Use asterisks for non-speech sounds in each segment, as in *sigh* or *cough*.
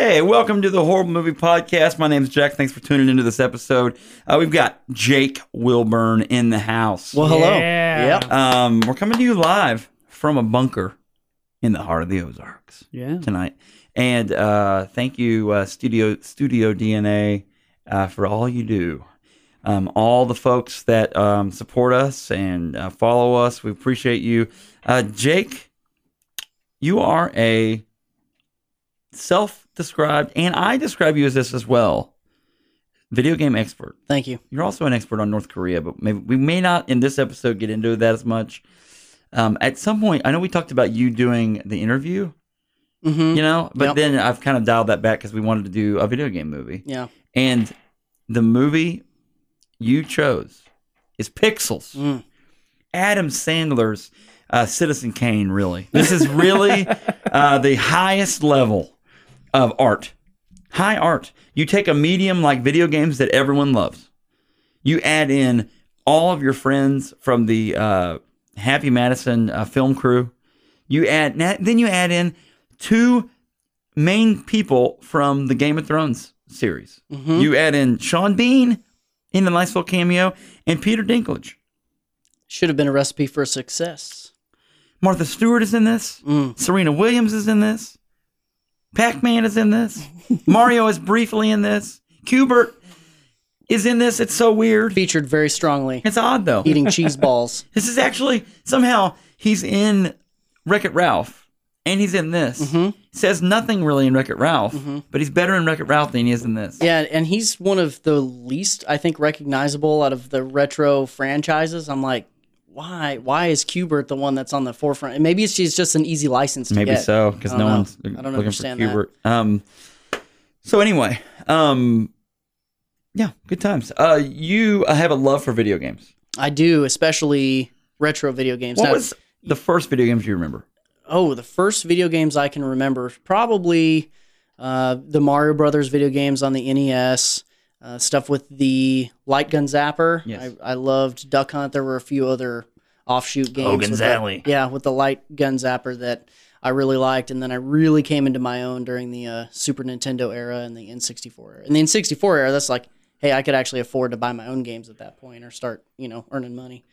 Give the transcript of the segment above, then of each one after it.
Hey, welcome to the Horrible Movie Podcast. My name is Jack. Thanks for tuning into this episode. Uh, we've got Jake Wilburn in the house. Well, hello. Yeah. Yep. Um, we're coming to you live from a bunker in the heart of the Ozarks Yeah. tonight. And uh, thank you, uh, Studio Studio DNA, uh, for all you do. Um, all the folks that um, support us and uh, follow us, we appreciate you. Uh, Jake, you are a self-described, and I describe you as this as well, video game expert. Thank you. You're also an expert on North Korea, but maybe we may not in this episode get into that as much. Um, at some point, I know we talked about you doing the interview, Mm-hmm. you know, but Yep. then I've kind of dialed that back because we wanted to do a video game movie. Yeah. And the movie you chose is Pixels. Mm. Adam Sandler's uh, Citizen Kane, really. This is really *laughs* uh, the highest level of art. High art. You take a medium like video games that everyone loves, you add in all of your friends from the uh, Happy Madison uh, film crew. You add then you add in two main people from the Game of Thrones series. Mhm. You add in Sean Bean in the nice little cameo and Peter Dinklage. Should have been a recipe for success. Martha Stewart is in this. Mm. Serena Williams is in this. Pac Man is in this. Mario is briefly in this. Q*bert is in this. It's so weird. Featured very strongly. It's odd though. Eating cheese balls. *laughs* This is actually somehow he's in Wreck It Ralph and he's in this. Mhm. Says nothing really in Wreck It Ralph, Mhm. but he's better in Wreck It Ralph than he is in this. Yeah, and he's one of the least, I think, recognizable out of the retro franchises. I'm like, why? Why is Q*bert the one that's on the forefront? And maybe she's just an easy license to Maybe get. so, because no know. one's I don't looking for understand that. Q*bert. Um, so anyway, um, yeah, good times. Uh, you uh, have a love for video games. I do, especially retro video games. What Now- was the first video games you remember? oh, the first video games I can remember probably uh, the Mario Brothers video games on the NES. Uh, stuff with the light gun zapper. Yes. I, I loved Duck Hunt. There were a few other offshoot games. Hogan's with the- Alley. yeah, with the light gun zapper that I really liked, and then I really came into my own during the uh, Super Nintendo era and the N64 era. In the N64 era, that's like, hey, I could actually afford to buy my own games at that point or start, you know, earning money.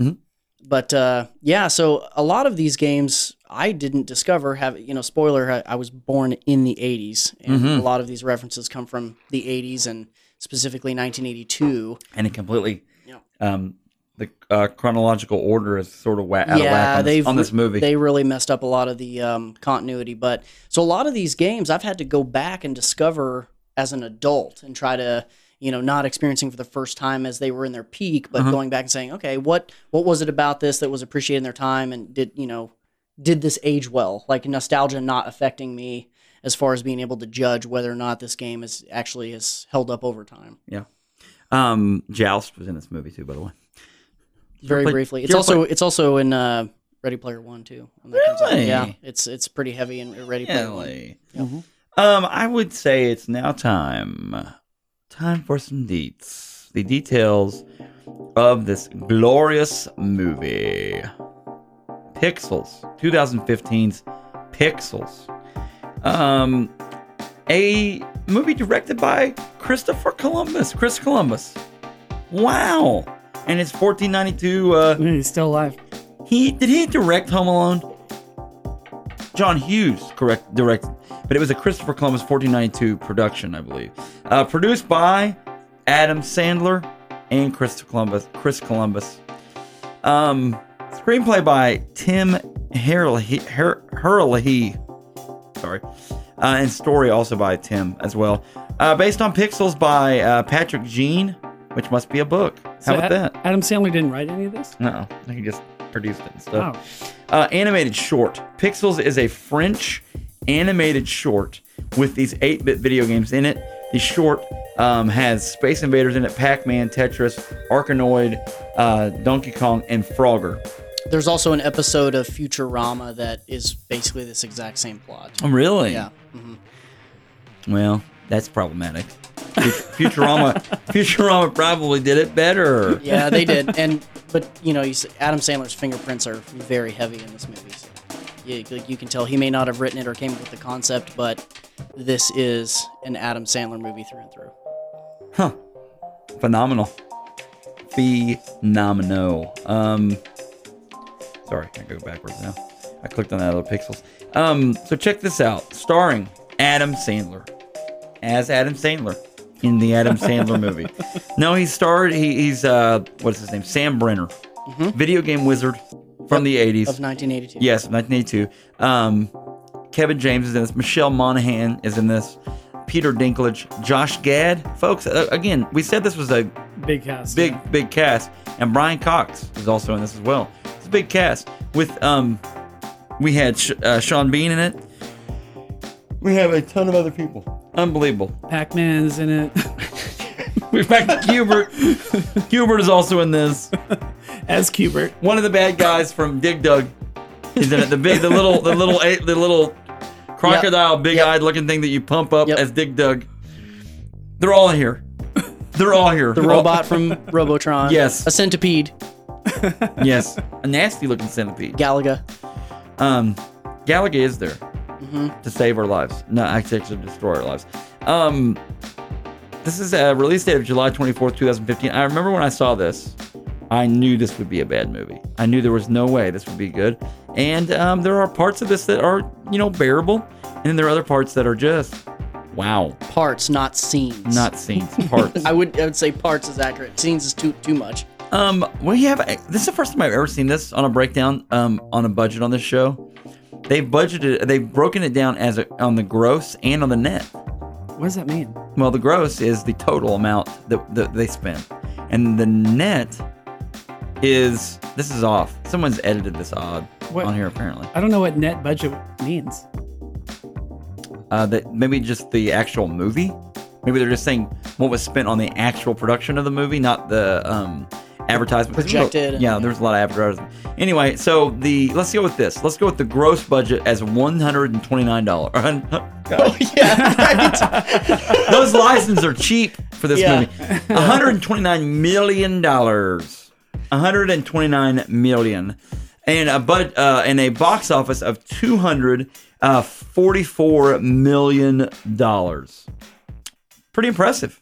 Mhm. But uh, yeah, so a lot of these games I didn't discover. Have you know? Spoiler: I, I was born in the '80s, and Mhm. a lot of these references come from the '80s and specifically 1982. And it completely, Yeah. um, the uh, chronological order is sort of wha- out of whack yeah, on, they've this, on this movie. They really messed up a lot of the um, continuity. But so a lot of these games I've had to go back and discover as an adult and try to you know not experiencing for the first time as they were in their peak, but Uh-huh. going back and saying, okay, what what was it about this that was appreciated in their time, and did you know did this age well? Like nostalgia not affecting me as far as being able to judge whether or not this game is actually has held up over time. Yeah. Um, Joust was in this movie too, by the way. Very play- briefly, it's you ever also it's also in uh, Ready Player One too. when that comes out. Really? Yeah, it's it's pretty heavy in Ready Player One. Really? Mhm. Um, I would say it's now time. Time for some deets. The details of this glorious movie. Pixels. 2015's Pixels. Um, a movie directed by Christopher Columbus. Chris Columbus. Wow. And it's 1492. Uh, He's still alive. he did he direct Home Alone? John Hughes correct directed, but it was a Christopher Columbus 1492 production, I believe. Uh, produced by Adam Sandler and Chris Columbus. Chris Columbus. Um, screenplay by Tim Herlihy. Her- Herlihy. Sorry. Uh, and story also by Tim as well. Uh, based on Pixels by uh, Patrick Jean, which must be a book. How about A- that? Adam Sandler didn't write any of this? No, he just produced it and stuff. Oh. Uh, animated short. Pixels is a French animated short with these 8-bit video games in it. The short um, has Space Invaders in it, Pac-Man, Tetris, Arkanoid, uh, Donkey Kong, and Frogger. There's also an episode of Futurama that is basically this exact same plot. Oh, really? Yeah. Well, that's problematic. Futurama, *laughs* Futurama probably did it better. Yeah, they did. And but you know, you see, Adam Sandler's fingerprints are very heavy in this movie. So you, like, you can tell he may not have written it or came up with the concept, but this is an Adam Sandler movie through and through. Huh. Phenomenal. Phenomenal. Um, sorry, I go backwards now. I clicked on that other pixels. Um, so check this out. Starring Adam Sandler as Adam Sandler in the Adam Sandler *laughs* movie. No, he starred. He, he's uh, what's his name? Sam Brenner, video game wizard from the '80s. Of 1982. Yes, 1982. Um, Kevin James is in this. Michelle Monaghan is in this. Peter Dinklage, Josh Gad, folks. Uh, again, we said this was a Big cast. big, big cast, and Brian Cox is also in this as well. It's a big cast with um, we had Sh- uh, Sean Bean in it. We have a ton of other people. Unbelievable. Pac Man's in it. *laughs* *laughs* We're back to Hubert. Hubert is also in this. As Q*bert. One of the bad guys from Dig Dug. He's in it. The big, the little, the little, the little crocodile, big-eyed looking thing that you pump up Yep. as Dig Dug. They're all in here. They're all here. The robot from Robotron. Yes. A centipede. Yes, a nasty-looking centipede. Galaga. Um, Galaga is there to save our lives. No, actually, to destroy our lives. Um, this is a release date of July 24th, 2015. I remember when I saw this, I knew this would be a bad movie. I knew there was no way this would be good. And um, there are parts of this that are, you know, bearable. And then there are other parts that are just, wow, Parts, not scenes. not scenes, parts. *laughs* I would I would say parts is accurate. Scenes is too too much. Um, we have this is the first time I've ever seen this on a breakdown. Um, on a budget on this show, they've budgeted, they've broken it down as a, on the gross and on the net. What does that mean? Well, the gross is the total amount that, that they spent, and the net is this is off. Someone's edited this odd What? on here apparently. I don't know what net budget means. Uh, that maybe just the actual movie. Maybe they're just saying what was spent on the actual production of the movie, not the um, advertisement. 'Cause, you know, Projected Yeah, there's a lot of advertising. Anyway, so the let's go with this. Let's go with the gross budget as one hundred and twenty nine dollars. *laughs* Oh yeah, right. *laughs* Those licenses are cheap for this Yeah. movie. *laughs* 129 million dollars. 129 million, and a bud uh, and a box office of 244 million dollars. Pretty impressive.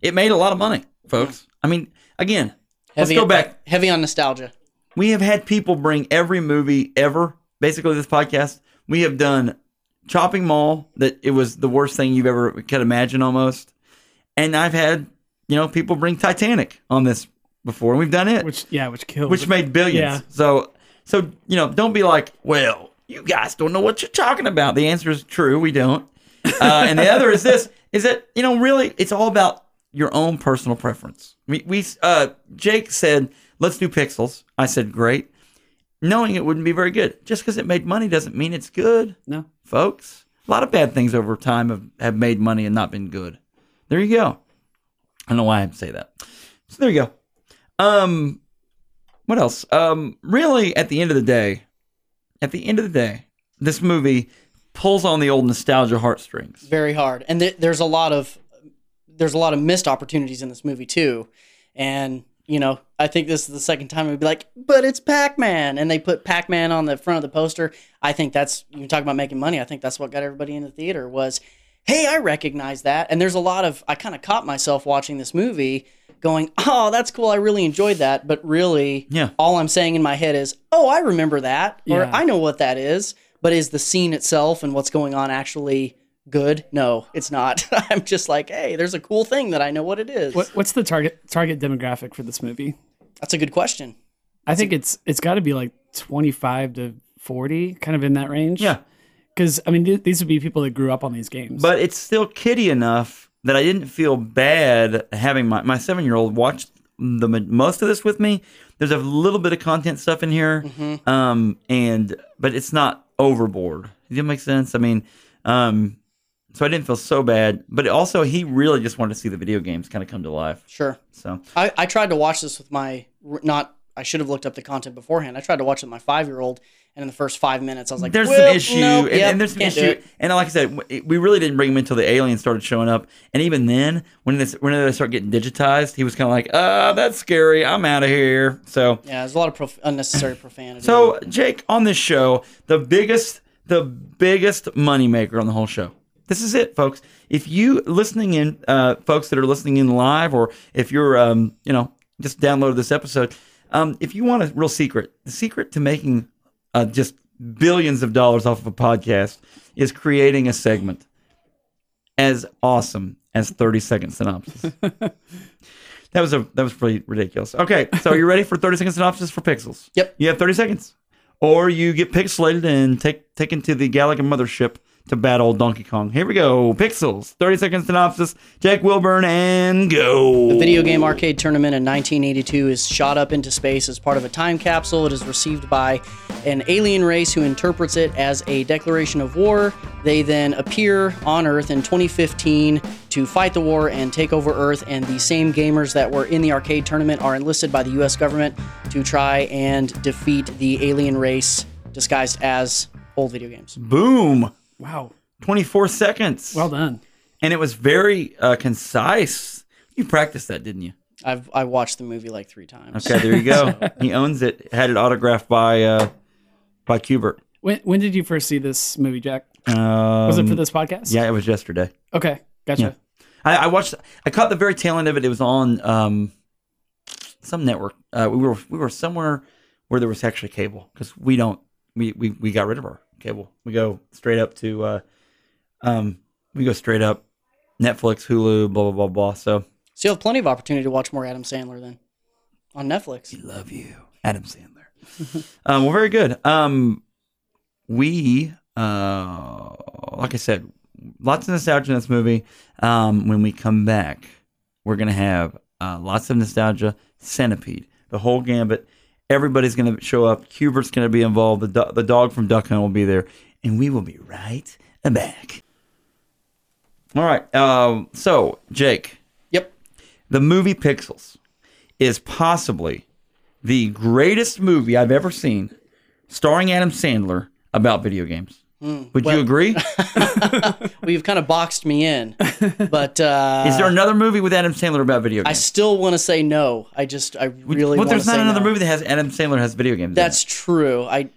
It made a lot of money, folks. I mean, again, let's Heavy go on- back. Heavy on nostalgia. We have had people bring every movie ever. Basically, this podcast, we have done Chopping Mall, that it was the worst thing you've ever could imagine almost. And I've had, you know, people bring Titanic on this before, and we've done it, which, Which yeah, which killed. Which made billions. Yeah. So, so you know, don't be like, well, you guys don't know what you're talking about. The answer is true, we don't. Uh, and the other is this: is that you know, really, it's all about your own personal preference. We, we uh, Jake said, let's do Pixels. I said, great. Knowing it wouldn't be very good. Just because it made money doesn't mean it's good, no. folks. A lot of bad things over time have, have made money and not been good. There you go. I don't know why I say that. So there you go. Um, what else? Um, really, at the end of the day, at the end of the day, this movie pulls on the old nostalgia heartstrings. very hard and th- there's a lot of there's a lot of missed opportunities in this movie too. And you know i think this is the second time it'd be like but it's pac-man. And they put pac-man on the front of the poster. I think that's you talk about making money i think that's what got everybody in the theater was hey i recognize that. And there's a lot of i kind of caught myself watching this movie going oh that's cool i really enjoyed that. But really Yeah. all i'm saying in my head is oh i remember that or Yeah. i know what that is. But is the scene itself and what's going on actually good? No, it's not. *laughs* I'm just like, hey, there's a cool thing that I know what it is. What, what's the target target demographic for this movie? That's a good question. I think it's it's got to be like 25 to 40, kind of in that range. Yeah. Because I mean, th- these would be people that grew up on these games. But it's still kiddie enough that I didn't feel bad having my, my seven year old watch the most of this with me. There's a little bit of content stuff in here, um, and but it's not overboard. Does that make sense? I mean, um, so I didn't feel so bad, but also he really just wanted to see the video games kind of come to life. Sure. So I, I tried to watch this with my not. I should have looked up the content beforehand. I tried to watch it with my five year old, and in the first five minutes, I was like, there's "Well, some issue, nope, and, yep, and there's issue, and like I said, we really didn't bring him until the aliens started showing up, and even then, when this when they start getting digitized, he was kind of like, "Uh, that's scary. I'm out of here." So Yeah, there's a lot of prof- unnecessary profanity. So, Jake, on this show, the biggest, the biggest moneymaker on the whole show. This is it, folks. If you listening in, uh, folks that are listening in live, or if you're, um, you know, just download this episode. Um, if you want a real secret, the secret to making uh, just billions of dollars off of a podcast is creating a segment as awesome as 30 second synopsis. *laughs* that was a that was pretty ridiculous. Okay, so you ready for 30 second synopsis for Pixels? Yep. You have 30 seconds. Or you get pixelated and take taken to the Galaga mothership to battle Donkey Kong. Here we go. Pixels. 30 second synopsis. Jack Wilburn and go. The video game arcade tournament in 1982 is shot up into space as part of a time capsule. It is received by an alien race who interprets it as a declaration of war. They then appear on Earth in 2015 to fight the war and take over Earth. And the same gamers that were in the arcade tournament are enlisted by the U.S. government to try and defeat the alien race disguised as old video games. Boom. Wow. 24 seconds. Well done. and it was very uh, concise. You practiced that, didn't you? I've I watched the movie like three times. Okay, there you go. *laughs* he owns it. Had it autographed by uh, by Q*bert. When when did you first see this movie, Jack? Um, Was it for this podcast? Yeah, it was yesterday. Okay. Gotcha. Yeah. I, I watched. I caught the very tail end of it. It was on um, some network. Uh, we were we were somewhere where there was actually cable because we don't we, we we got rid of our cable. We go straight up to uh, um we go straight up Netflix, Hulu, blah blah blah blah. So So you have plenty of opportunity to watch more Adam Sandler then on Netflix. love you, Adam Sandler. *laughs* um, well, very good. Um, we, uh, like I said, lots of nostalgia in this movie. Um, when we come back, we're gonna have uh, lots of nostalgia. Centipede, the whole gambit. Everybody's gonna show up. Hubert's gonna be involved. The do- the dog from Duck Hunt will be there, and we will be right back. All right. Um, so Jake, Yep. the movie Pixels is possibly the greatest movie I've ever seen, starring Adam Sandler about video games. Would you agree? *laughs* Well, you've kind of boxed me in, but uh, is there another movie with Adam Sandler about video games? I still want to say no. I just I really well, there's not say another no. movie that has Adam Sandler has video games. in That's true. I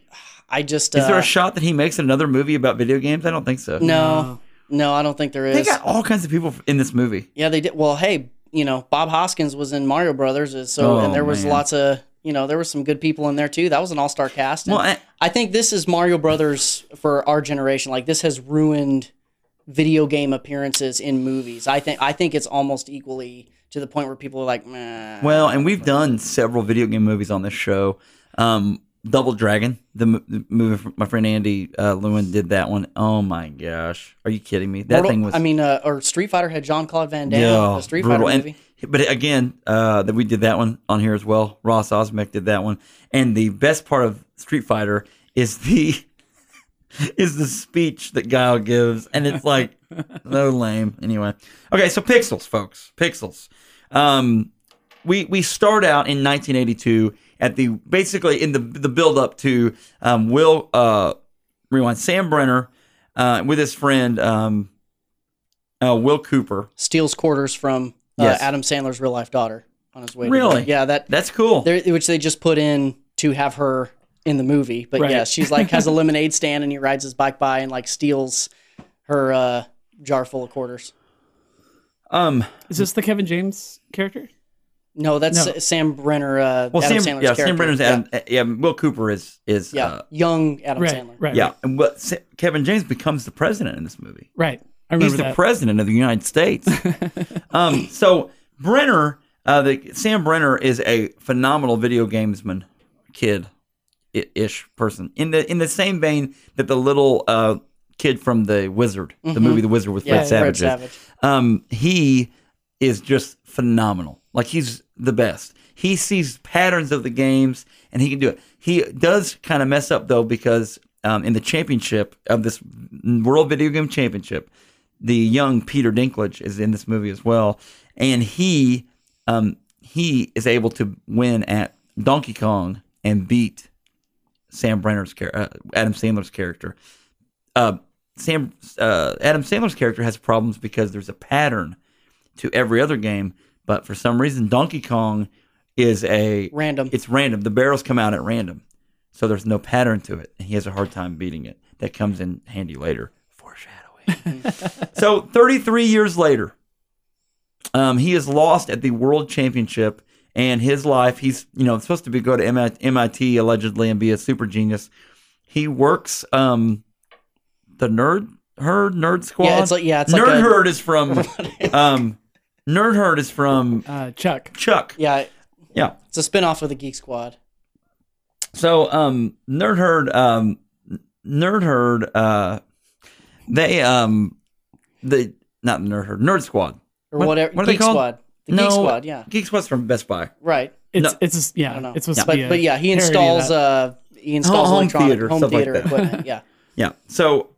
I just it. Is there uh, a shot that he makes another movie about video games? I don't think so. no no I don't think there is. They got all kinds of people in this movie. yeah, they did. Well, hey, you know Bob Hoskins was in Mario Brothers, uh, so Oh, and there was man. lots of you know there were some good people in there too. That was an all star cast. and Well, I- I think this is Mario Brothers for our generation. Like this has ruined video game appearances in movies. I think I think it's almost equally to the point where people are like, Meh. Well, and we've done several video game movies on this show. Um, Double Dragon, the, the movie my friend Andy uh, Lewin did that one. Oh my gosh, are you kidding me? That Mortal- thing was. I mean, uh, or Street Fighter had Jean-Claude Van Damme. Yeah, the Street brutal. Fighter And- movie. But again, uh, that we did that one on here as well. Ross Osmek did that one, and the best part of Street Fighter is the *laughs* is the speech that Guile gives, and it's like so lame. Anyway, okay, so Pixels, folks, Pixels. Um, we we start out in 1982 at the basically in the the build up to um, Will uh, rewind Sam Brenner uh, with his friend um, uh, Will Cooper. steals quarters from uh, Adam Sandler's real life daughter on his way. Really? To, yeah, that That's cool. which they just put in to have her in the movie. But Right. yeah, she's like has a *laughs* lemonade stand and he rides his bike by and like steals her uh, jar full of quarters. Um, Is this the Kevin James character? No, that's No. Sam Brenner. Uh, well, Adam Sam, Sandler's yeah, character. Sam Brenner's yeah. Adam, uh, yeah, Will Cooper is is Yeah, uh, young Adam Right. Sandler. Right. yeah, and what Sa- Kevin James becomes the president in this movie. Right. He's the that. president of the United States. *laughs* um, so Brenner, uh, the Sam Brenner is a phenomenal video gamesman, kid ish person. In the in the same vein that the little uh, kid from the Wizard, the movie The Wizard with Mm-hmm. Yeah, Fred Savage, Fred. Savage. um, he is just phenomenal. Like he's the best. He sees patterns of the games and he can do it. He does kind of mess up though because um, in the championship of this World Video Game Championship, the young Peter Dinklage is in this movie as well, and he um, he is able to win at Donkey Kong and beat Sam Brenner's character, uh, Adam Sandler's character. Uh, Sam uh, Adam Sandler's character has problems because there's a pattern to every other game, but for some reason Donkey Kong is a Random. It's random. The barrels come out at random, so there's no pattern to it. And he has a hard time beating it. That comes in handy later. So 33 years later, um, he is lost at the World Championship, and his life. He's you know supposed to be go to MIT allegedly and be a super genius. He works um, the nerd herd nerd squad. Yeah, it's like- yeah, it's like nerd a- herd is from *laughs* um, nerd herd is from Uh, Chuck. Chuck. yeah, Yeah. it's a spinoff of the Geek Squad. So um Nerd Herd um Nerd Herd uh they um the not Nerd Herd Nerd Squad. Or What- whatever. what are they Geek called? Squad. The no, Geek Squad, yeah. Geek Squad's from Best Buy. Right. It's No. it's a, yeah. I don't know. It's supposed to But be a but yeah, he installs uh he installs Home electronic theater, home stuff like theater equipment. Yeah. *laughs* Yeah. So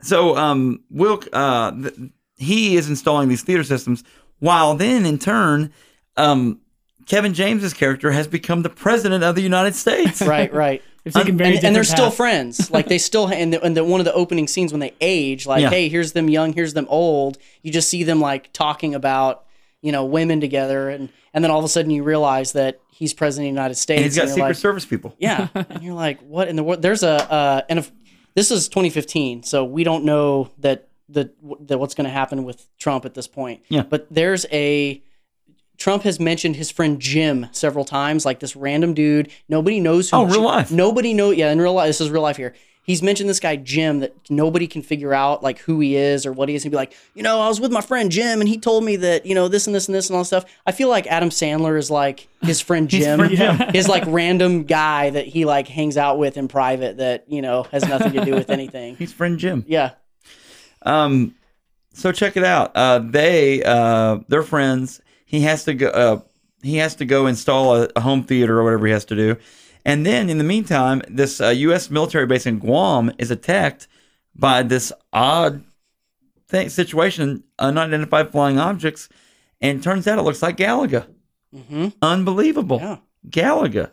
so um Wilk uh th- he is installing these theater systems while then in turn um Kevin James's character has become the president of the United States. Right, right. They've taken very and, and they're different still friends. *laughs* Like they still, and, the, and the, one of the opening scenes when they age, like, Yeah. hey, here's them young, here's them old. You just see them like talking about, you know, women together, and and then all of a sudden you realize that he's president of the United States. And he's got you're Secret like, Service people. Yeah, *laughs* and you're like, what in the world? There's a uh, and if this is 2015, so we don't know that the that what's going to happen with Trump at this point. Yeah. but there's a Trump has mentioned his friend Jim several times, like this random dude. Nobody knows who. Oh, real life. Nobody know. Yeah, in real life, this is real life here. He's mentioned this guy Jim that nobody can figure out like who he is or what he is. He'd be like, you know, I was with my friend Jim and he told me that you know this and this and this and all this stuff. I feel like Adam Sandler is like his friend Jim, friend Jim. his like random guy that he like hangs out with in private that you know has nothing to do with anything. *laughs* He's friend Jim. Yeah, Um, so check it out. Uh, they uh, they're friends. He has to go. Uh, he has to go install a, a home theater or whatever he has to do, and then in the meantime, this uh, U.S. military base in Guam is attacked by this odd thing situation, unidentified flying objects, and turns out it looks like Galaga. Unbelievable. Yeah. Galaga.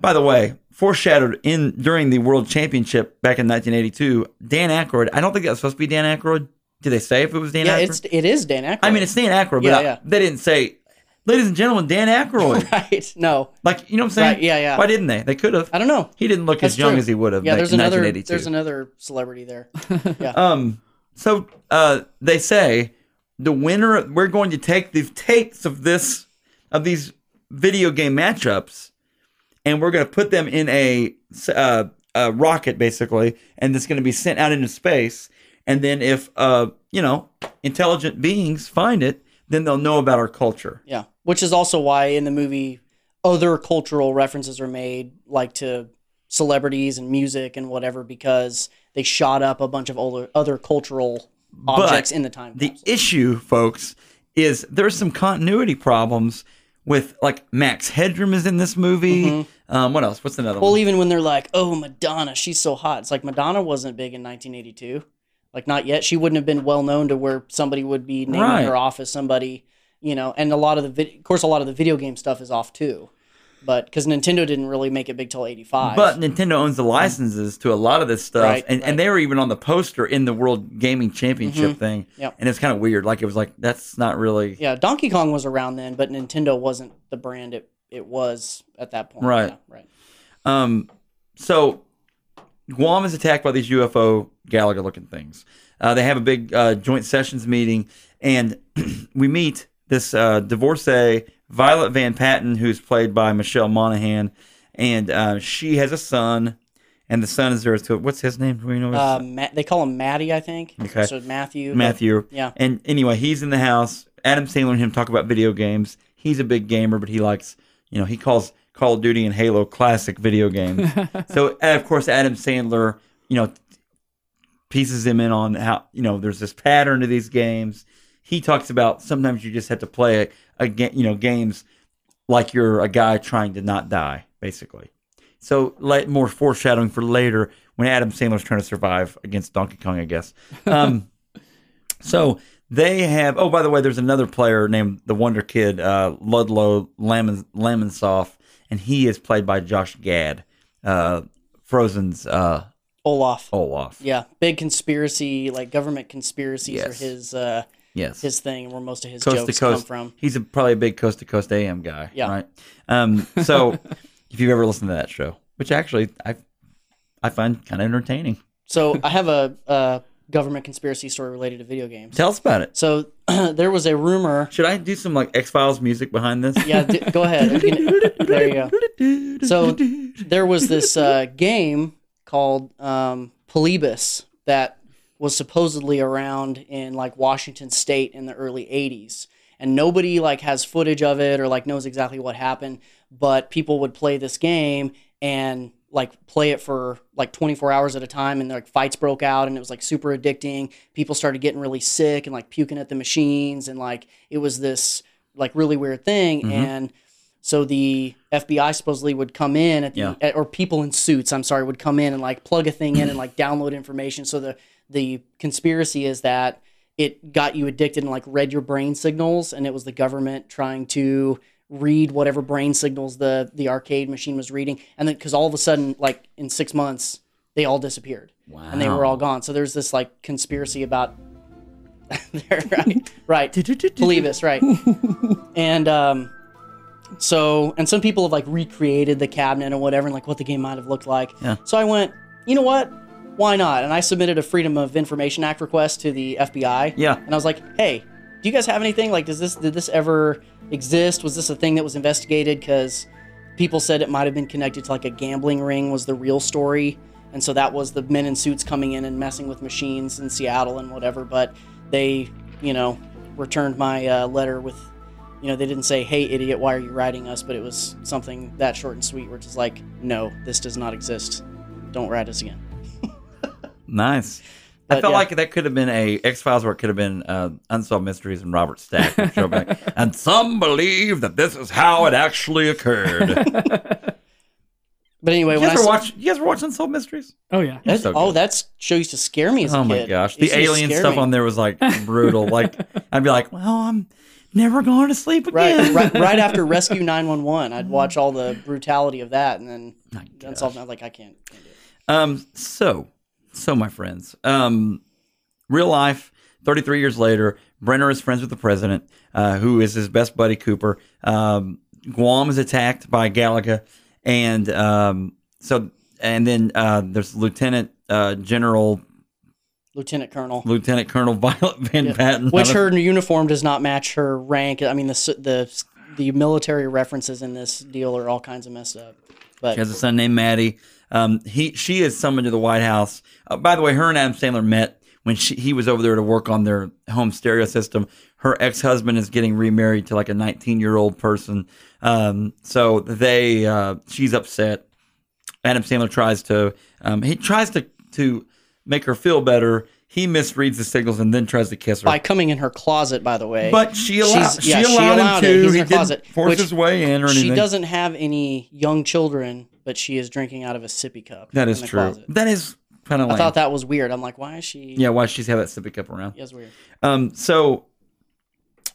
By the way, foreshadowed in during the World Championship back in 1982, Dan Aykroyd. I don't think that was supposed to be Dan Aykroyd. Did they say if it was Dan yeah, Aykroyd? it's it is Dan Aykroyd. I mean, it's Dan Aykroyd, but Yeah, I- yeah. they didn't say, ladies and gentlemen, Dan Aykroyd. *laughs* right. No, like, you know what I'm saying? Right, yeah, yeah. Why didn't they? They could have. I don't know. He didn't look That's as young true. as he would have Yeah, back there's another there's another celebrity there. *laughs* Yeah, Um, so uh, they say the winner. We're going to take the tapes of this of these video game matchups, and we're going to put them in a, uh, a rocket, basically, and it's going to be sent out into space. And then if uh, you know intelligent beings find it, then they'll know about our culture. yeah. Which is also why in the movie other cultural references are made, like to celebrities and music and whatever, because they shot up a bunch of other other cultural objects in the time. The capsule. issue, folks, is there's some continuity problems with like Max Headroom is in this movie. Um, what else? What's another Well, one? Well, even when they're like, "Oh, Madonna, she's so hot," it's like Madonna wasn't big in 1982, like not yet. She wouldn't have been well known to where somebody would be naming Right. her off as somebody, you know. And a lot of the, vid- of course, a lot of the video game stuff is off too, but because Nintendo didn't really make it big till 85. But Nintendo owns the licenses to a lot of this stuff, Right, and, right. Mm-hmm. and they were even on the poster in the World Gaming Championship thing. Yep. And it's kind of weird. Like it was like that's not really yeah, Donkey Kong was around then, but Nintendo wasn't the brand it it was at that point. Right. Yeah, right. Um, so Guam is attacked by these UFO Galaga looking things. Uh, they have a big uh, joint sessions meeting, and *clears throat* we meet this uh, divorcee, Violet Van Patten, who's played by Michelle Monaghan, and uh, she has a son, and the son is there to what's his name? Do we know Uh, Ma- they call him Matty, I think. Okay. So Matthew. but- Matthew. yeah. And anyway, he's in the house. Adam Sandler and him talk about video games. He's a big gamer, but he likes, you know, he calls Call of Duty and Halo classic video games. *laughs* so, of course, Adam Sandler, you know, pieces him in on how, you know, there's this pattern to these games. He talks about sometimes you just have to play a, a ga- you know, games like you're a guy trying to not die, basically. So, let more foreshadowing for later. when Adam Sandler's trying to survive against Donkey Kong, I guess. Um, *laughs* so they have. Oh, by the way, there's another player named the Wonder Kid, uh, Ludlow Lamon, Lamonsoff, and he is played by Josh Gad, uh, Frozen's uh, Olaf. Olaf. Yeah, big conspiracy, like government conspiracies are his uh, Yes. his thing, where most of his coast jokes come from. He's a, probably a big coast to coast AM guy. Yeah. Right. Um, so *laughs* if you've ever listened to that show, which actually I I find kind of entertaining. So I have a, a government conspiracy story related to video games. Tell us about it. So *clears throat* there was a rumor. Should I do some like X Files music behind this? Yeah, d- go ahead. You can- there you go. *laughs* So there was this uh, game called um, Polybius that was supposedly around in like Washington State in the early '80s, and nobody like has footage of it or like knows exactly what happened. But people would play this game and like play it for like 24 hours at a time and like fights broke out and it was like super addicting people started getting really sick and like puking at the machines and like it was this like really weird thing mm-hmm. and so the FBI supposedly would come in at the Yeah. at- or people in suits, I'm sorry, would come in and like plug a thing in and like *clears throat* download information. So the the conspiracy is that it got you addicted and like read your brain signals and it was the government trying to read whatever brain signals the the arcade machine was reading and then cuz all of a sudden like in 6 months they all disappeared. wow. And they were all gone. So there's this like conspiracy about *laughs* there, right, right. *laughs* Polybius, right. and um, so, and some people have like recreated the cabinet or whatever, and like what the game might have looked like. Yeah. So I went, you know what? Why not? And I submitted a Freedom of Information Act request to the FBI. Yeah. And I was like, hey, do you guys have anything? Like, does this did this ever exist? Was this a thing that was investigated? Because people said it might have been connected to like a gambling ring was the real story and so that was the men in suits coming in and messing with machines in seattle and whatever but they you know returned my uh, letter with you know they didn't say hey idiot why are you writing us but it was something that short and sweet where it's like no this does not exist don't write us again *laughs* Nice. I felt yeah. like that could have been a X Files where it could have been uh, Unsolved Mysteries and Robert Stack would back. *laughs* and some believe that this is how it actually occurred. *laughs* but anyway you when guys I ever saw, watch? You guys ever watch Unsolved Mysteries? Oh yeah. that's, so oh that show used to scare me as a Oh kid my gosh, It the alien stuff me. on there was like *laughs* brutal. like I'd be like, well, I'm never going to sleep again. right, right, right after Rescue 911, I'd watch all the brutality of that, and then Unsolved. I'm like, I can't. can't do it. Um, so, so my friends, um, real life, 33 years later, Brenner is friends with the president, uh, who is his best buddy Cooper. Um, Guam is attacked by Galaga, and um, so, and then uh, there's Lieutenant uh, General Lieutenant Colonel. Lieutenant Colonel *laughs* Violet Van Patten, Which her uniform does not match her rank. I mean, the the the military references in this deal are all kinds of messed up. But She has a son named Maddie. Um, he she is summoned to the White House. Uh, by the way, her and Adam Sandler met when she, he was over there to work on their home stereo system. Her ex husband is getting remarried to like a 19 year old person. Um, so they uh, she's upset. Adam Sandler tries to um, he tries to to make her feel better. He misreads the signals and then tries to kiss her. by coming in her closet, by the way, but she allowed, She's- she, yeah, she allowed allowed him it. to. He's in he her didn't closet, force which his way in or anything. she doesn't have any young children, but she is drinking out of a sippy cup. that is true. closet. That is kind of I thought that was weird. I'm like, why is she? yeah, why she's have that sippy cup around? Yeah, it's weird. Um, so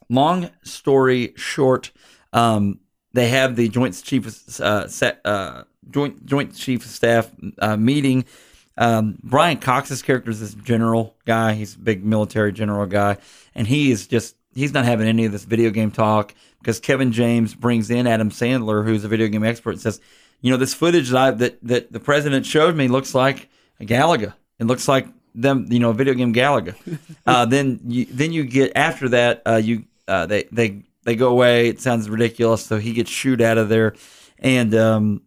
long story short, um, they have the Joint Chief uh, set, uh, Joint Joint Chief of Staff uh, meeting. Um, Brian Cox's character is this general guy. He's a big military general guy, and he is just he's not having any of this video game talk because Kevin James brings in Adam Sandler, who's a video game expert, and says, you know, this footage that I, that that the president showed me looks like a Galaga. It looks like them, you know, a video game Galaga. *laughs* uh, then you then you get after that, uh, you uh, they they they go away. It sounds ridiculous, so he gets shooed out of there, and um,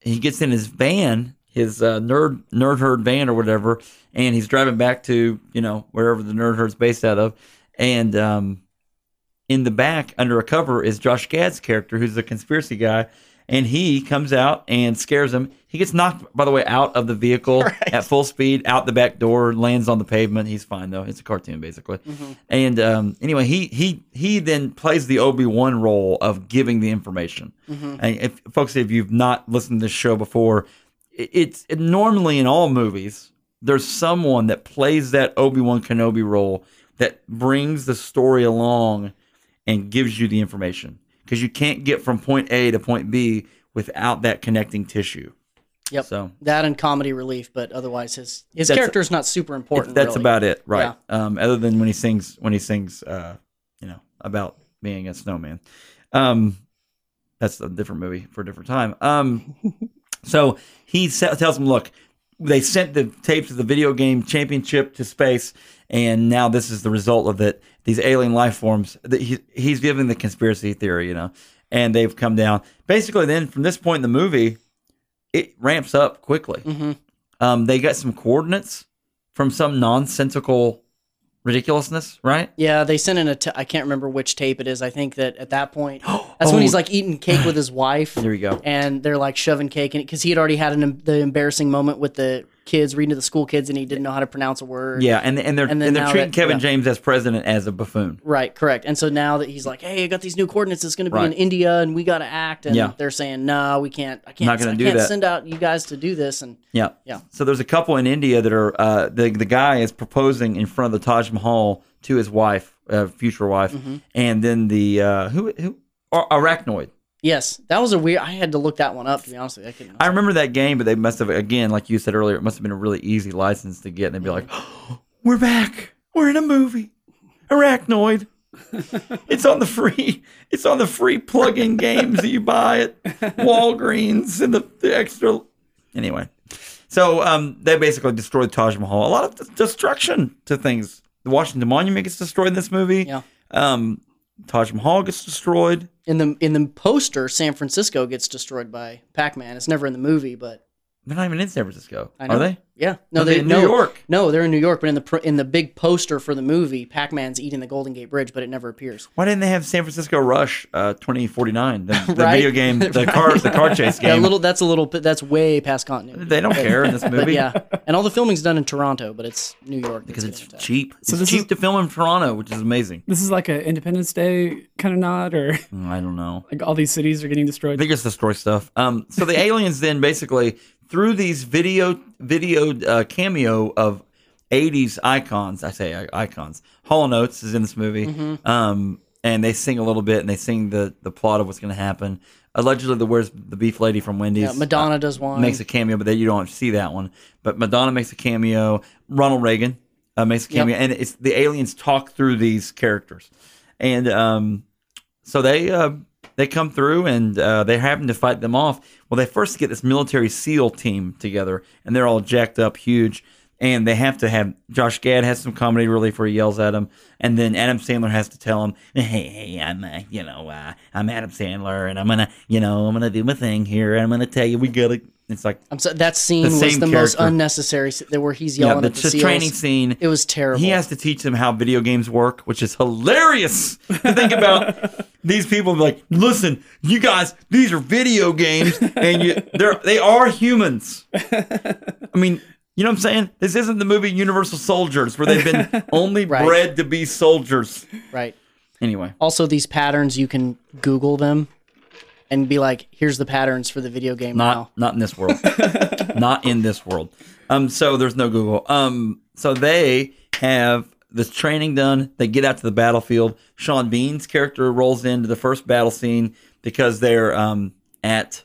he gets in his van, his uh, nerd nerd herd van or whatever, and he's driving back to you know wherever the nerd herd's based out of, and um, in the back under a cover is Josh Gad's character, who's the conspiracy guy, and he comes out and scares him. He gets knocked, by the way, out of the vehicle *laughs* at full speed, out the back door, lands on the pavement. He's fine though. It's a cartoon basically. And um, anyway, he he he then plays the Obi Wan role of giving the information. And if folks, if you've not listened to this show before, it- it's it, normally in all movies there's someone that plays that Obi-Wan Kenobi role that brings the story along and gives you the information because you can't get from point A to point B without that connecting tissue. Yep. So That and comedy relief, but otherwise his his character is not super important. that's really. about it, right? Um, other than when he sings when he sings, uh, you know, about being a snowman. Um, that's a different movie for a different time. Um, *laughs* so he sa- tells him, "Look, they sent the tapes of the video game championship to space, and now this is the result of it. These alien life forms. That he, he's giving the conspiracy theory, you know, and they've come down. Basically, then from this point in the movie, it ramps up quickly. hmm Um, they got some coordinates from some nonsensical ridiculousness, right? Yeah, they sent in a. T- I can't remember which tape it is. I think that at that point, *gasps* that's Oh. when he's like eating cake with his *sighs* wife. There you go. and they're like shoving cake in it because he had already had an, the embarrassing moment with the kids reading to the school kids and he didn't know how to pronounce a word. Yeah, and and they're And and, they're treating that- Kevin yeah. James as president as a buffoon. Right, correct. And so now that he's like, "Hey, I got these new coordinates. It's going to be in India, and we got to act." And Yeah. they're saying, "No, we can't. I can't. Not gonna I do can't that." send out you guys to do this." And Yeah. Yeah. So there's a couple in India that are uh, the the guy is proposing in front of the Taj Mahal to his wife, uh, future wife, Mm-hmm. and then the uh, who who Arkanoid. Yes, that was a weird. I had to look that one up to be honest with you. I couldn't. I remember that game, but they must have again, like you said earlier, it must have been a really easy license to get, and they'd be like, oh, *gasps* "We're back. We're in a movie. Arkanoid. *laughs* it's on the free. It's on the free plug-in games that you buy at Walgreens and the, the extra." Anyway, so um, they basically destroyed Taj Mahal. A lot of destruction to things. The Washington Monument gets destroyed in this movie. Yeah. Um, Taj Mahal gets destroyed. in the in the poster, San Francisco gets destroyed by Pac-Man. It's never in the movie, but They're not even in San Francisco, I know. are they? Yeah, no, they they in no, New York? No, they're in New York, but in the pr- in the big poster for the movie, Pac-Man's eating the Golden Gate Bridge, but it never appears. Why didn't they have San Francisco Rush uh, 2049, the, *laughs* the Right? video game, the *laughs* car, the car chase *laughs* Yeah, a game? little. That's a little. That's way past continuity. they don't care in this But movie yeah, and all the filming's done in Toronto, but it's New York because it's cheap. So it's this cheap is- to film in Toronto, which is amazing. This is like a Independence Day kind of nod, or Mm, I don't know. like all these cities are getting destroyed. They just destroy stuff. Um, so the aliens then basically through these video video uh, cameo of 80s icons. I say icons. Hall and Oates is in this movie. Mm-hmm. Um, and they sing a little bit and they sing the the plot of what's going to happen. Allegedly, the where's the beef lady from Wendy's? Yeah, Madonna does one. makes a cameo, but then you don't see that one. But Madonna makes a cameo. Ronald Reagan uh, makes a Yep. cameo, and it's the aliens talk through these characters, and um, so they uh, they come through and uh, they happen to fight them off. Well, they first get this military SEAL team together, and they're all jacked up, huge. And they have to have Josh Gad has some comedy relief where he yells at him, and then Adam Sandler has to tell him, "Hey, hey, I'm, uh, you know, uh, I'm Adam Sandler, and I'm gonna, you know, I'm gonna do my thing here, and I'm gonna tell you we gotta." It's like I'm so, that scene The was the most unnecessary. Where he's yeah, yelling the, at the, the training scene. It was terrible. He has to teach them how video games work, which is hilarious to think about. *laughs* these people be like, listen, you guys, these are video games, and you, they're they are humans. *laughs* I mean, you know what I'm saying? This isn't the movie Universal Soldiers, where they've been *laughs* only Right. bred to be soldiers. right. Anyway, Also, these patterns you can Google them and be like, "Here's the patterns for the video game not now." not in this world, *laughs* not in this world. Um, so there's no Google. Um, so they have this training done. They get out to the battlefield. Sean Bean's character rolls into the first battle scene because they're um at.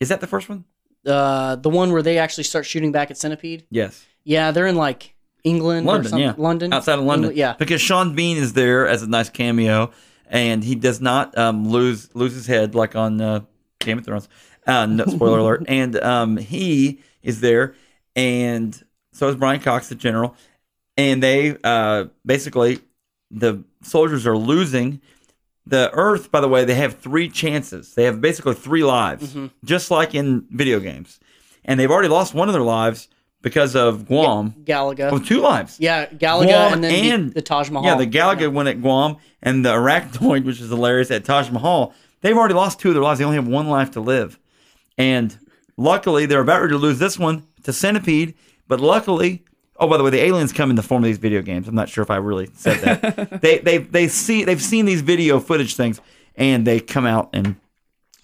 Is that the first one? Uh, the one where they actually start shooting back at Centipede. Yes, Yeah, they're in like England, or London. something. Yeah, London, outside of London. England- yeah, because Sean Bean is there as a nice cameo, and he does not um, lose lose his head like on uh, Game of Thrones. Uh, no, spoiler alert. *laughs* And um, he is there, and so is Brian Cox, the general. And they uh, basically the soldiers are losing. The Earth, by the way, they have three chances. They have basically three lives, Mm-hmm. just like in video games. And they've already lost one of their lives because of Guam. Galaga. Oh, two lives. yeah, Galaga, Guam and then the- and- the, Taj Mahal. Yeah, the Galaga went at Guam, and the Arkanoid, which is hilarious, at Taj Mahal. They've already lost two of their lives. They only have one life to live. And luckily, they're about ready to lose this one to Centipede. But luckily, oh, by the way, the aliens come in the form of these video games. I'm not sure if I really said that. *laughs* they they they see they've seen these video footage things, and they come out and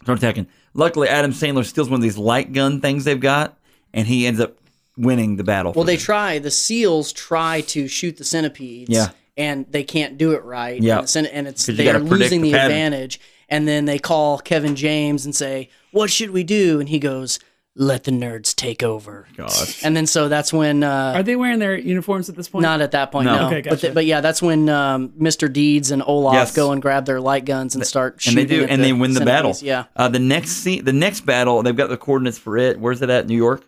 start attacking. luckily, Adam Sandler steals one of these light gun things they've got, and he ends up winning the battle. Well, for they them. try. The seals try to shoot the centipedes. Yeah. And they can't do it right. Yeah. And, the and it's 'Cause you they are losing the the, advantage. And then they call Kevin James and say, "What should we do?" And he goes, "Let the nerds take over." Gosh. And then so that's when uh, Are they wearing their uniforms at this point? Not at that point, No. no. Okay, but, gotcha. but yeah, that's when um, Mr. Deeds and Olaf Yes. go and grab their light guns and start and shooting. they do, at and they win the battle. Yeah, Uh, the next scene, the next battle, they've got the coordinates for it. Where's it at? New York.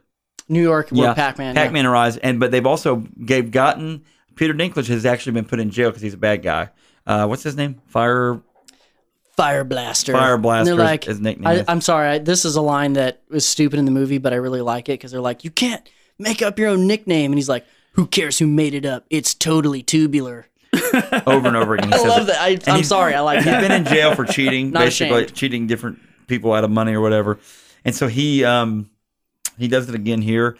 New York, where Pac-Man. Pac-Man arrives, and but they've also gave gotten Peter Dinklage has actually been put in jail because he's a bad guy. Uh, what's his name? Fire. Fire Blaster. Fire And Blaster They're is- like, his nickname I. I'm sorry, I, this is a line that was stupid in the movie, but I really like it because they're like, you can't make up your own nickname, and he's like, who cares who made it up? It's totally tubular. *laughs* over and over again. I love it. that. I, I'm sorry, I like He's been in jail for cheating, *laughs* basically ashamed. cheating different people out of money or whatever. And so he um he does it again here,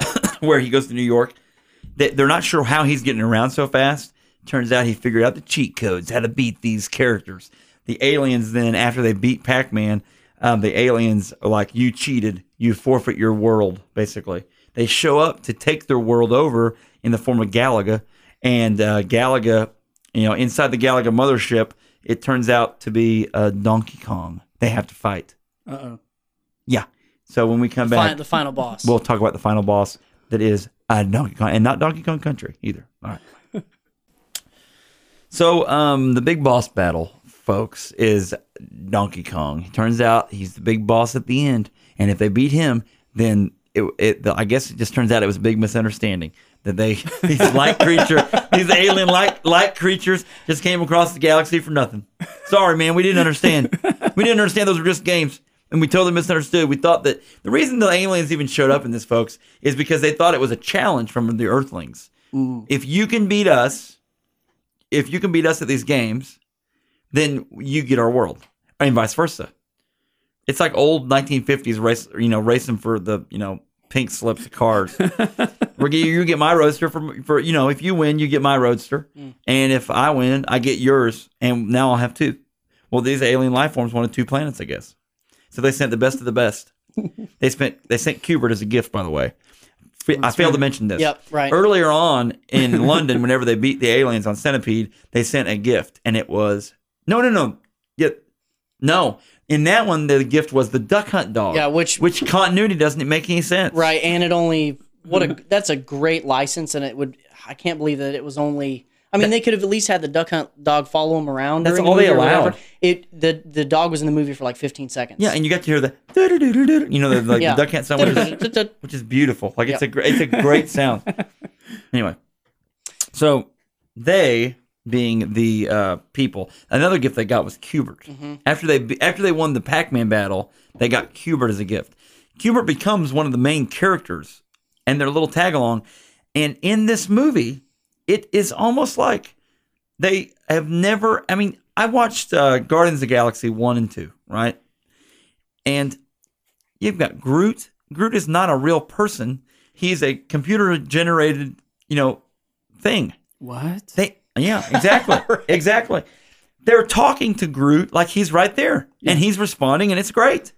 *coughs* where he goes to New York. They, they're not sure how he's getting around so fast. Turns out he figured out the cheat codes, how to beat these characters. The aliens then, after they beat Pac-Man, um, the aliens are like, "You cheated. You forfeit your world." Basically, they show up to take their world over in the form of Galaga, and uh, Galaga, you know, inside the Galaga mothership, it turns out to be uh, Donkey Kong. They have to fight. Uh oh. Yeah. So when we come Fi- back, the final boss. we'll talk about the final boss that is uh, Donkey Kong, and not Donkey Kong Country either. All right. so um, the big boss battle, folks, is Donkey Kong. It turns out he's the big boss at the end, and if they beat him, then it, it the, I guess it just turns out it was a big misunderstanding that they *laughs* these light creature, these alien light light creatures just came across the galaxy for nothing. Sorry, man, we didn't understand. We didn't understand those were just games. And we totally misunderstood. We thought that the reason the aliens even showed up in this, folks, is because they thought it was a challenge from the Earthlings. Mm. If you can beat us, if you can beat us at these games, then you get our world, I and mean, vice versa. It's like old 1950s race, you know, racing for the you know pink slips of cars. *laughs* We're get, you get my roadster for for you know if you win you get my roadster, mm. and if I win I get yours, and now I'll have two. Well, these alien life forms wanted two planets, I guess. So they sent the best of the best. *laughs* they spent they sent Q*bert as a gift, by the way. F- I failed to mention this. Yep, right. Earlier on in *laughs* London, whenever they beat the aliens on Centipede, they sent a gift, and it was no, no, no, yeah, no. In that one, the gift was the Duck Hunt dog. Yeah, which- which continuity doesn't make any sense. right, and it only what a *laughs* that's a great license, and it would I can't believe that it was only. I mean, they could have at least had the duck hunt dog follow him around. That's all the they whatever. allowed. It the the dog was in the movie for like 15 seconds. Yeah, and you got to hear the you know the, like Yeah. the Duck Hunt sound, which is, which is beautiful. Like it's a gr- it's a great sound. *laughs* anyway, so they being the uh, people, another gift they got was Q*bert. Mm-hmm. After they after they won the Pac-Man battle, they got Q*bert as a gift. Q*bert becomes one of the main characters, and their little tag along. And in this movie, it is almost like they have never. I mean, I watched uh, Guardians of the Galaxy one and two, right? And you've got Groot. Groot is not a real person. He's a computer generated, you know, thing. What? They yeah, exactly. *laughs* Exactly. They're talking to Groot like he's right there and he's responding and it's great.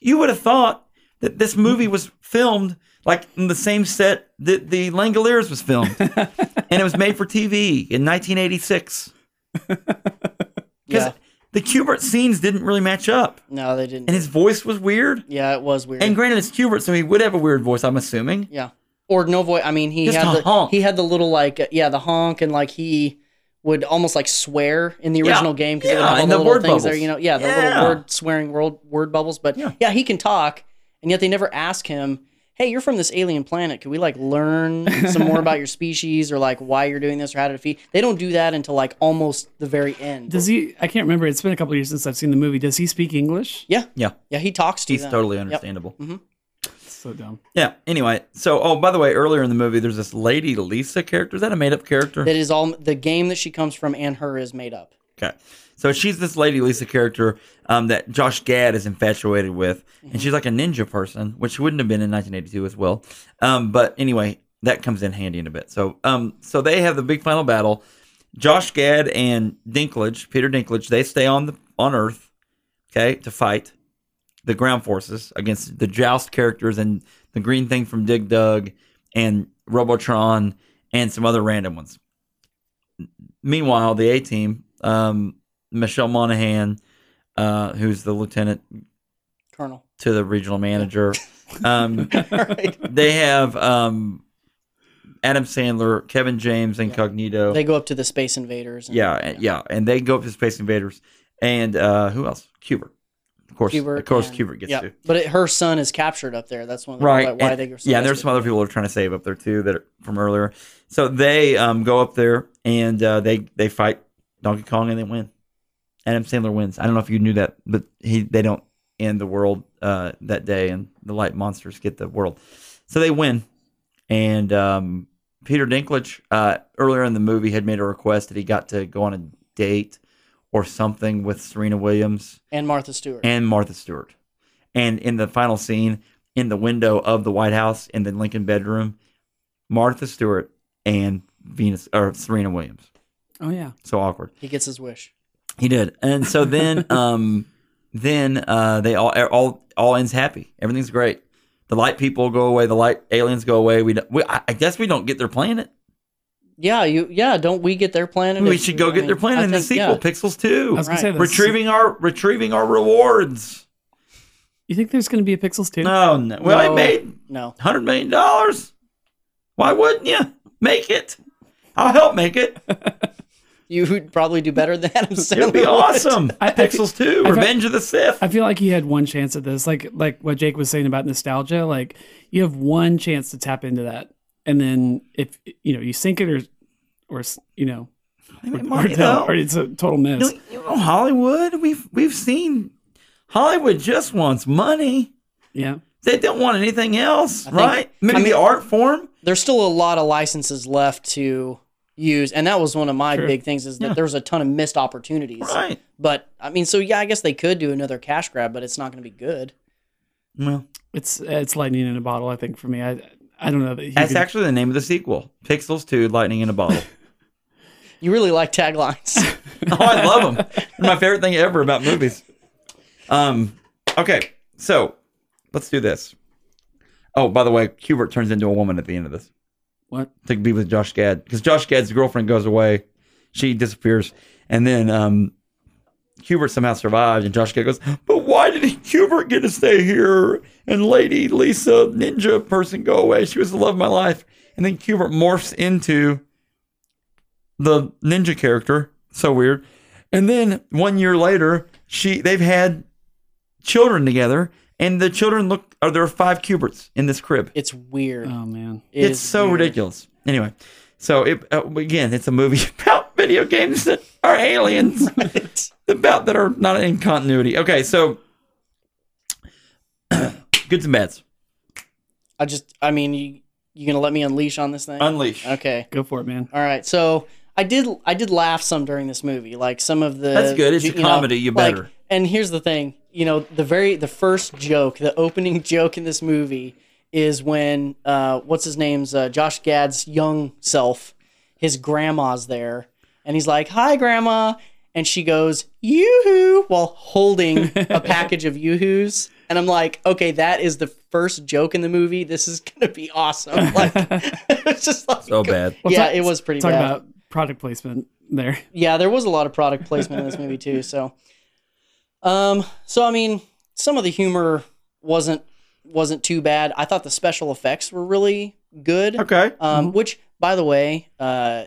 You would have thought that this movie was filmed like in the same set that the Langoliers was filmed. *laughs* and it was made for TV in 1986. *laughs* Because Yeah. the Q*bert scenes didn't really match up. No, they didn't. And his voice was weird. yeah, it was weird. And granted, it's Q*bert, so he would have a weird voice, I'm assuming. yeah, or no voice. I mean, he Just had the honk. he had the little like uh, yeah the honk and like he would almost like swear in the Yeah. original game because Yeah, all and the, the little word things there. bubbles. You know, yeah, the Yeah. little word swearing word word bubbles. But Yeah. yeah. he can talk, and yet they never ask him. Hey, you're from this alien planet. Could we like learn some more about your *laughs* species or like why you're doing this or how to defeat? They don't do that until like almost the very end. Does he? I can't remember. It's been a couple years since I've seen the movie. Does he speak English? yeah, Yeah, yeah, he talks to he's them. totally Yep. understandable. Mm-hmm. So dumb. Yeah. Anyway, so oh, by the way, earlier in the movie, there's this lady Lisa character. Is that a made up character? That is all the game that she comes from and her is made up. Okay. So she's this lady Lisa character um, that Josh Gad is infatuated with, and she's like a ninja person, which she wouldn't have been in 1982 as well. Um, but anyway, that comes in handy in a bit. So, um, so they have the big final battle. Josh Gad and Dinklage, Peter Dinklage, they stay on the on Earth, okay, to fight. the ground forces against the Joust characters and the green thing from Dig Dug and Robotron and some other random ones. Meanwhile, the A team, um, Michelle Monaghan, uh, who's the lieutenant Colonel. to the regional manager, *laughs* um, right. they have um, Adam Sandler, Kevin James, Incognito. They go up to the Space Invaders. and- yeah, and- yeah, and they go up to Space Invaders, and uh, who else? Q*bert, of course. Q*bert of course, and- Q*bert gets yeah. to. But it, her son is captured up there. That's one of the right. why, why and- they so yeah, and there's some other people they're trying to save up there too that are from earlier. So they um, go up there and uh, they they fight Donkey Kong and they win. Adam Sandler wins. I don't know if you knew that, but he they don't end the world uh, that day, and the light monsters get the world. So they win, and um, Peter Dinklage uh, earlier in the movie had made a request that he got to go on a date or something with Serena Williams and Martha Stewart. and Martha Stewart. And in the final scene, in the window of the White House in the Lincoln bedroom, Martha Stewart and Venus or Serena Williams. Oh yeah. So awkward. he gets his wish. He did. And so then *laughs* um then uh they all all all ends happy. Everything's great. The light people go away, the light aliens go away. We, don't- we I I guess we don't get their planet. Yeah, you. Yeah, don't we get their planet? We should go I get mean, their planet I in the sequel, yeah. Pixels 2. I was gonna say Right. retrieving our retrieving our rewards. You think there's going to be a Pixels too? No, no. Well, I made No, hundred million dollars. Why wouldn't you make it? I'll help make it. *laughs* you would probably do better than Adam *laughs* Sandler. It'd be awesome. I- I Pixels Two, I've- Revenge of the Sith. I feel like he had one chance at this, like like what Jake was saying about nostalgia. Like you have one chance to tap into that, and then if you know you sink it or or you know I mean, or, Mark, you know, or it's a total miss. you know, you know, Hollywood. We've we've seen Hollywood just wants money. yeah, They don't want anything else, think- right? Maybe I mean- the art form. There's still a lot of licenses left to use, and that was one of my Sure. big things is that Yeah. there's a ton of missed opportunities. Right. But I mean, so yeah, I guess they could do another cash grab, but it's not going to be good. Well, it's it's lightning in a bottle. I think for me, I I don't know that that's could- actually the name of the sequel. Pixels Two: Lightning in a Bottle. *laughs* You really like taglines. *laughs* *laughs* oh, I love them. They're my favorite thing ever about movies. Um. Okay, so let's do this. Oh, by the way, Q*bert turns into a woman at the end of this. What? To be with Josh Gad. Because Josh Gad's girlfriend goes away, she disappears, and then um, Q*bert somehow survives, and Josh Gad goes, "But why did Q*bert get to stay here? And Lady Lisa Ninja person go away? She was the love of my life." And then Q*bert morphs into the ninja character, so weird. And then one year later, she they've had children together, and the children look. Are there are five Q*berts in this crib? it's weird. oh man, It it's is so weird. ridiculous. Anyway, so it uh, again, it's a movie *laughs* about video games that are aliens, *laughs* *laughs* about that are not in continuity. Okay, so *clears throat* goods and bads. I just, I mean, you you gonna let me unleash on this thing? Unleash. okay. go for it, man. All right. So I did I did laugh some during this movie. Like some of the That's good. It's a you know, comedy, you like- better. and here's the thing. You know, the very the first joke, the opening *laughs* joke in this movie is when uh what's his name's uh, Josh Gad's young self, his grandma's there, and he's like, "Hi, grandma." And she goes, yoo-hoo, while holding a *laughs* package of yoo-hoos. And I'm like, okay, that is the first joke in the movie. This is *laughs* gonna be awesome. Like, it's just like, So bad. Well, yeah, talk- it was pretty Talk bad. about product placement there. Yeah, there was a lot of product placement in this movie too. So, um, so I mean, some of the humor wasn't wasn't too bad. I thought the special effects were really good. Okay. Um, which, by the way, uh,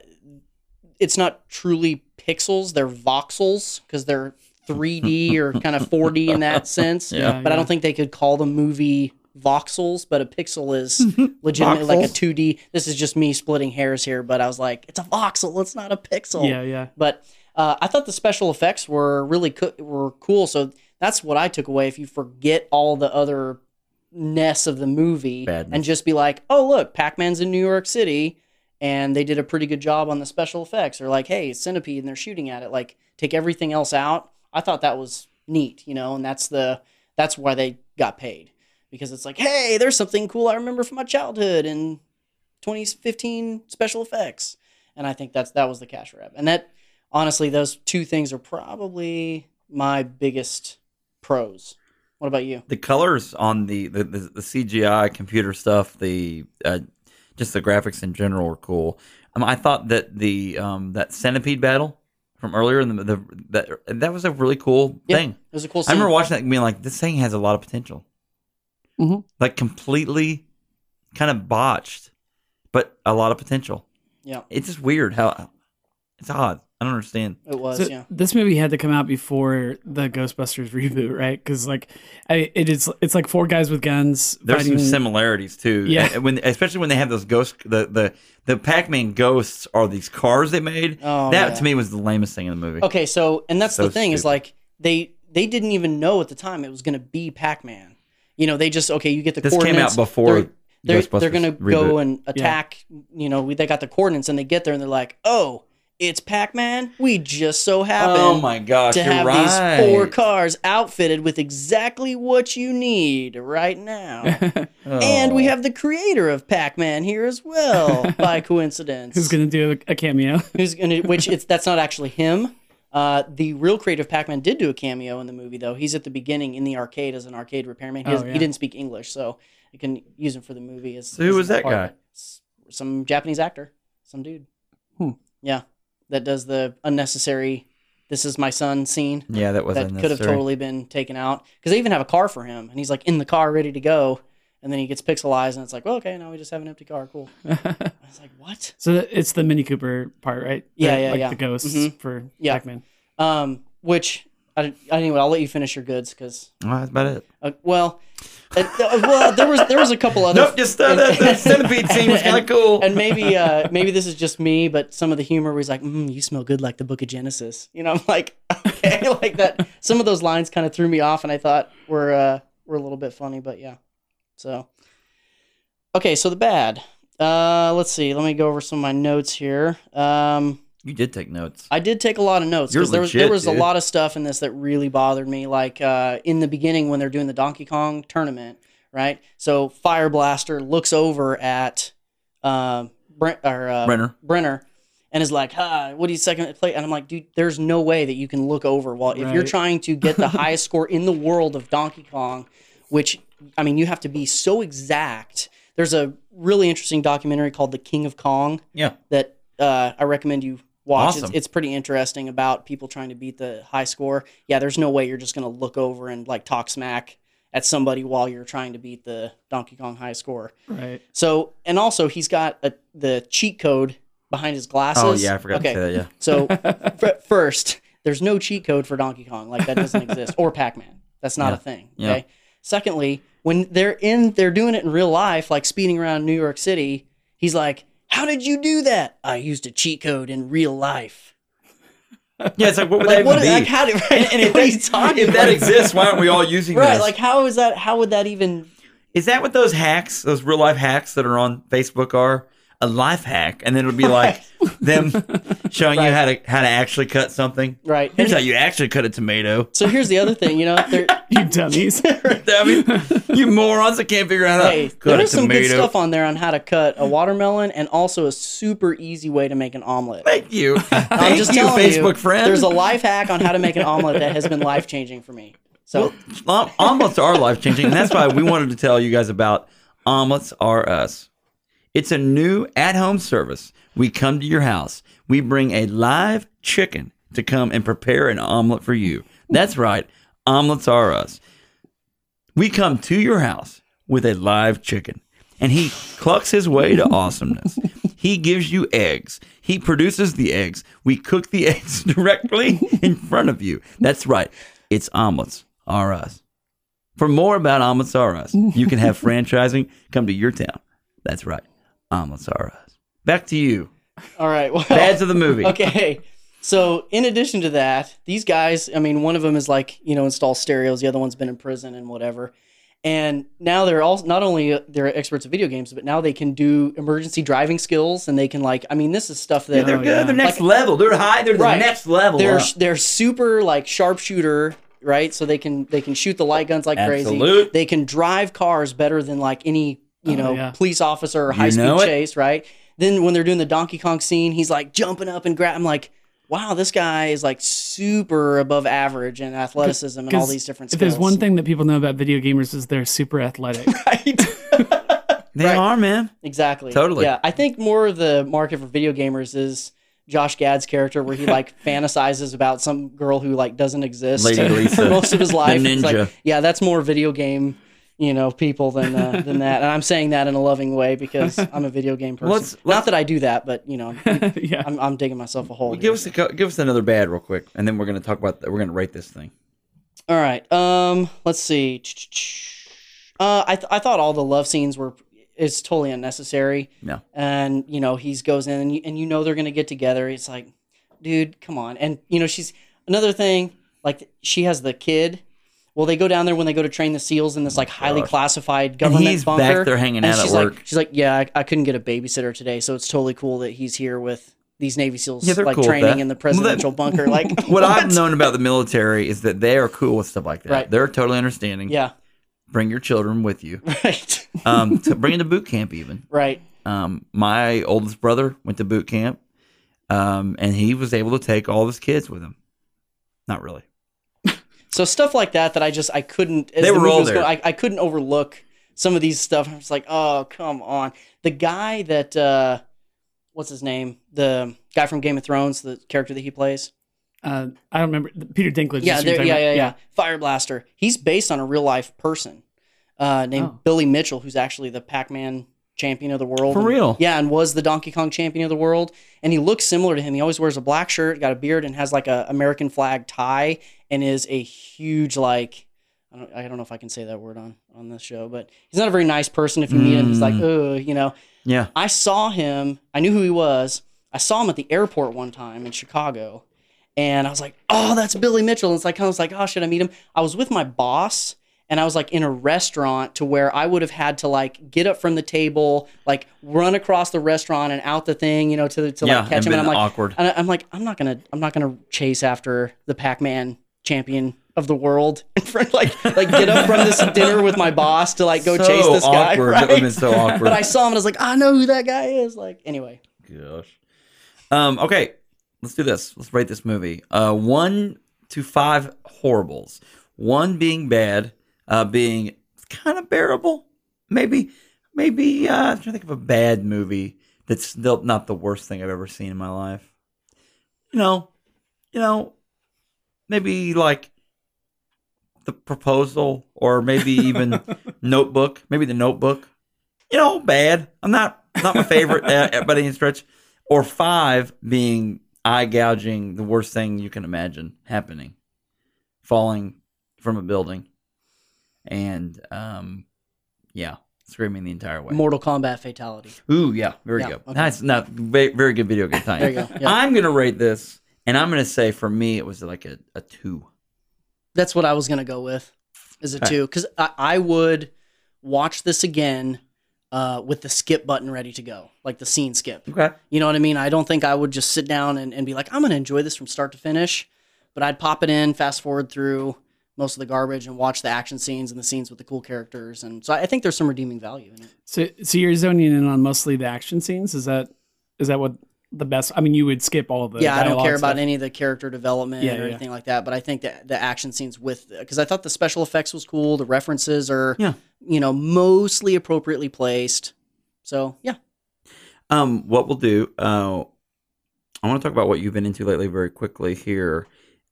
it's not truly pixels; they're voxels because they're 3D or kind of 4D in that sense. Yeah. But I don't think they could call the movie voxels. But a pixel is *laughs* legitimately like a 2D. This is just me splitting hairs here, but I was like, it's a voxel. It's not a pixel. Yeah, yeah. But uh, I thought the special effects were really co- were cool. So that's what I took away. If you forget all the other ness of the movie Badness. and just be like, oh look, Pac Man's in New York City, and they did a pretty good job on the special effects. Or like, hey, it's Centipede, and they're shooting at it. Like, take everything else out. I thought that was neat, you know, and that's the that's why they got paid because it's like, hey, there's something cool I remember from my childhood and 2015 special effects, and I think that's that was the cash grab, and that honestly, those two things are probably my biggest pros What about you? the colors on the the, the, the CGI computer stuff, the uh, just the graphics in general were cool. Um, I thought that the um, that centipede battle from earlier in the, the that that was a really cool Yeah, thing. It was a cool I remember watching that and being like, this thing has a lot of potential. Mhm. Like completely kind of botched, but a lot of potential. Yeah, It's just weird how it's odd. I don't understand. it was. So yeah. This movie had to come out before the Ghostbusters *laughs* reboot, right? Because like, I, it is it's like four guys with guns There's fighting. some similarities too. Yeah. And when especially when they have those ghost the the the Pac-Man ghosts are these cars they made. Oh, that yeah. to me was the lamest thing in the movie. Okay, so and that's So the thing is like they they didn't even know at the time it was going to be Pac-Man. You know, they just okay, you get the This came coordinates. out before They're they're, they're going to reboot. go and attack. You know, we, they got the coordinates and they get there and they're like, oh, it's Pac-Man. We just so happen. Oh my gosh, to have right. these four cars outfitted with exactly what you need right now. *laughs* And we Oh. have the creator of Pac-Man here as well, *laughs* by coincidence. Who's gonna do a, a cameo? *laughs* Who's gonna? Which it's that's not actually him. Uh, the real creative Pac-Man did do a cameo in the movie, though. He's at the beginning in the arcade as an arcade repairman. He, Oh, has- yeah. he didn't speak English, so you can use him for the movie. As, So who as was that part guy? Some Japanese actor, some dude. Hmm. Yeah, that does the unnecessary. This is my son scene Yeah, that was that could have totally been taken out because they even have a car for him, and he's like in the car ready to go, and then he gets pixelized, and it's like, well, okay, now we just have an empty car. Cool. *laughs* I was like, what? So it's the Mini Cooper part, right? Yeah, The- yeah, like yeah. The ghosts Mhm. for Yeah. Pac-Man. Um, which I, anyway, I'll let you finish your goods because Oh, that's about it. uh, well, uh, uh, well, there was there was a couple other. Nope, just uh, that, that *laughs* centipede scene was kind of cool. And maybe uh, maybe this is just me, but some of the humor was like, mm, "You smell good like the Book of Genesis." You know, I'm like, *laughs* okay, *laughs* like that. Some of those lines kind of threw me off, and I thought were uh, were a little bit funny, but yeah. So, okay, so the bad. Uh, let's see. Let me go over some of my notes here. Um, you did take notes. I did take a lot of notes because there was there was a lot of stuff in this that really bothered me. Like uh, in the beginning when they're doing the Donkey Kong tournament, right? So Fire Blaster looks over at um, Brent or uh, Brenner. Brenner and is like, "Hi, what do you second play?" And I'm like, "Dude, there's no way that you can look over while if you're trying to get the *laughs* highest score in the world of Donkey Kong, which I mean, you have to be so exact." There's a really interesting documentary called The King of Kong Yeah. that uh, I recommend you watch. It's, Awesome. it's pretty interesting about people trying to beat the high score. Yeah, there's no way you're just going to look over and like talk smack at somebody while you're trying to beat the Donkey Kong high score. Right. So, and also he's got a, the cheat code behind his glasses. Oh yeah, I forgot okay. to say that. Yeah. So, *laughs* f- first, there's no cheat code for Donkey Kong. Like that doesn't exist, or Pac-Man. That's not Yeah. a thing. Yeah. Secondly, when they're in, they're doing it in real life, like speeding around New York City. He's like, "How did you do that? I used a cheat code in real life." Yeah, it's like what would Like, that what? even Like, be? how did? Right, *laughs* And, and if, what that, talking if that exists, why aren't we all using right? this? Like, how is that? How would that even? Is that what those hacks, those real life hacks that are on Facebook are? A life hack, and then it'll be *laughs* like them showing you how to how to actually cut something. Right. Here's how you actually cut a tomato. So here's the other thing. You know, there, *laughs* You dummies. *laughs* I mean, you morons that can't figure out how hey, to there cut a some good tomato. stuff on there on how to cut a watermelon and also a super easy way to make an omelet. Thank you, I'm thank just you, telling Facebook you, friend. There's a life hack on how to make an omelet that has been life changing for me. So Om- um, omelets are life changing, and that's why we wanted to tell you guys about Omelets Are Us. It's a new at home service. We come to your house. We bring a live chicken to come and prepare an omelet for you. That's right. Omelets Are Us. We come to your house with a live chicken, and he clucks his way to awesomeness. He gives you eggs. He produces the eggs. We cook the *laughs* eggs directly in front of you. That's right. It's Omelets Are Us. For more about Omelets Are Us, you can have franchising come to your town. That's right. Us. Back to you. all right, well, Bads of the movie. *laughs* okay. So in addition to that, these guys, I mean, one of them is like you know install stereos. The other one's been in prison and whatever. And now they're all not only uh, they're experts at video games, but now they can do emergency driving skills, and they can like I mean, this is stuff that They're Oh, good. yeah. They're next Like- level. They're high. They're the next level. they're up. they're super like sharpshooter, right? So they can they can shoot the light guns like crazy. They can drive cars better than like any you Oh, know yeah. police officer or You high speed chase, right? Then when they're doing the Donkey Kong scene, he's like jumping up and grab. I'm like, wow, this guy is like super above average in athleticism and all these different If there's one thing that people know about video gamers is they're super athletic. *laughs* right? *laughs* They Right. are, man. exactly. Totally. Yeah, I think more of the market for video gamers is Josh Gad's character, where he *laughs* like fantasizes about some girl who like doesn't exist Lady Lisa, most of his life. the It's like, ninja. yeah, that's more video game. You know, people than uh, *laughs* than that, and I'm saying that in a loving way because *laughs* I'm a video game person. Let's- let's- Not that I do that, but you know, *laughs* yeah. I'm, I'm digging myself a hole. Give us a, give us another bad real quick, and then we're gonna talk about we're gonna rate this thing. All right. Um, let's see. Uh, I th- I thought all the love scenes were is totally unnecessary. Yeah. And you know he's goes in and you, and you know they're gonna get together. It's like, dude, come on. And you know she's another thing. Like she has the kid. Well, they go down there when they go to train the seals in this like highly gosh. classified government bunker. he's back there hanging and out at she's work. Like, she's like, yeah, I, I couldn't get a babysitter today, so it's totally cool that he's here with these Navy SEALs Yeah, they're like cool with training that. in the Well, that- presidential bunker. Like *laughs* What, I've known about the military is that they are cool with stuff like that. Right. They're totally understanding. Yeah. Bring your children with you. *laughs* Right. Um, to bring them to boot camp even. right. Um, my oldest brother went to boot camp, um, and he was able to take all of his kids with him. Not really. So stuff like that that I just I couldn't. As They the were movie all was there. going, I, I couldn't overlook some of these stuff. I was like, oh come on, the guy that uh, what's his name? The guy from Game of Thrones, the character that he plays. Uh, I don't remember Peter Dinklage. Yeah, is there, yeah, yeah, yeah, Fire Blaster. He's based on a real life person uh, named Oh. Billy Mitchell, who's actually the Pac Man champion of the world. For And- real? Yeah, and was the Donkey Kong champion of the world. And he looks similar to him. He always wears a black shirt, got a beard, and has like a American flag tie, and is a huge like. I don't, I don't know if I can say that word on on this show, but he's not a very nice person. If you meet him, he's like, oh, you know. Yeah. I saw him. I knew who he was. I saw him at the airport one time in Chicago, and I was like, "Oh, that's Billy Mitchell." And it's like I was like, "Oh, should I meet him?" I was with my boss, and I was like in a restaurant to where I would have had to like get up from the table, like run across the restaurant and out the thing, you know, to to Yeah, like catch him. And I'm like, awkward. and I'm like, I'm not gonna, I'm not gonna chase after the Pac-Man champion of the world *laughs* in front, like, like get up from this dinner with my boss to like go So chase this guy. awkward. Right? That would've been so awkward. but I saw him and I was like, I know who that guy is. Like, anyway, Gosh. Um, okay, let's do this. Let's rate this movie. Uh, one to five horribles. One being bad, uh, being kind of bearable. Maybe, maybe. Uh, I'm trying to think of a bad movie that's still not the worst thing I've ever seen in my life. You know, you know, maybe like the proposal, or maybe even *laughs* Notebook. Maybe the Notebook. You know, bad. I'm not not my favorite uh, by any stretch. Or five being eye gouging, the worst thing you can imagine happening, falling from a building, and um, yeah, screaming the entire way. Mortal Kombat fatality. Ooh, yeah, very Yeah, good. okay. That's not very, very good video game time. There you go, yeah. I'm gonna rate this, and I'm gonna say for me it was like a, a two. That's what I was gonna go with. Is it Okay. two? Because I, I would watch this again uh, with the skip button ready to go, like the scene skip. Okay. You know what I mean? I don't think I would just sit down and, and be like, I'm gonna enjoy this from start to finish. But I'd pop it in, fast forward through most of the garbage, and watch the action scenes and the scenes with the cool characters. And so I think there's some redeeming value in it. So, so you're zoning in on mostly the action scenes. Is that is that what the best? I mean, you would skip all of the. yeah, I don't dialogue care about any of the character development Yeah, or yeah. anything like that. But I think that the action scenes with because I thought the special effects was cool. The references are Yeah. you know mostly appropriately placed. So yeah, Um, what we'll do, uh, I want to talk about what you've been into lately very quickly here,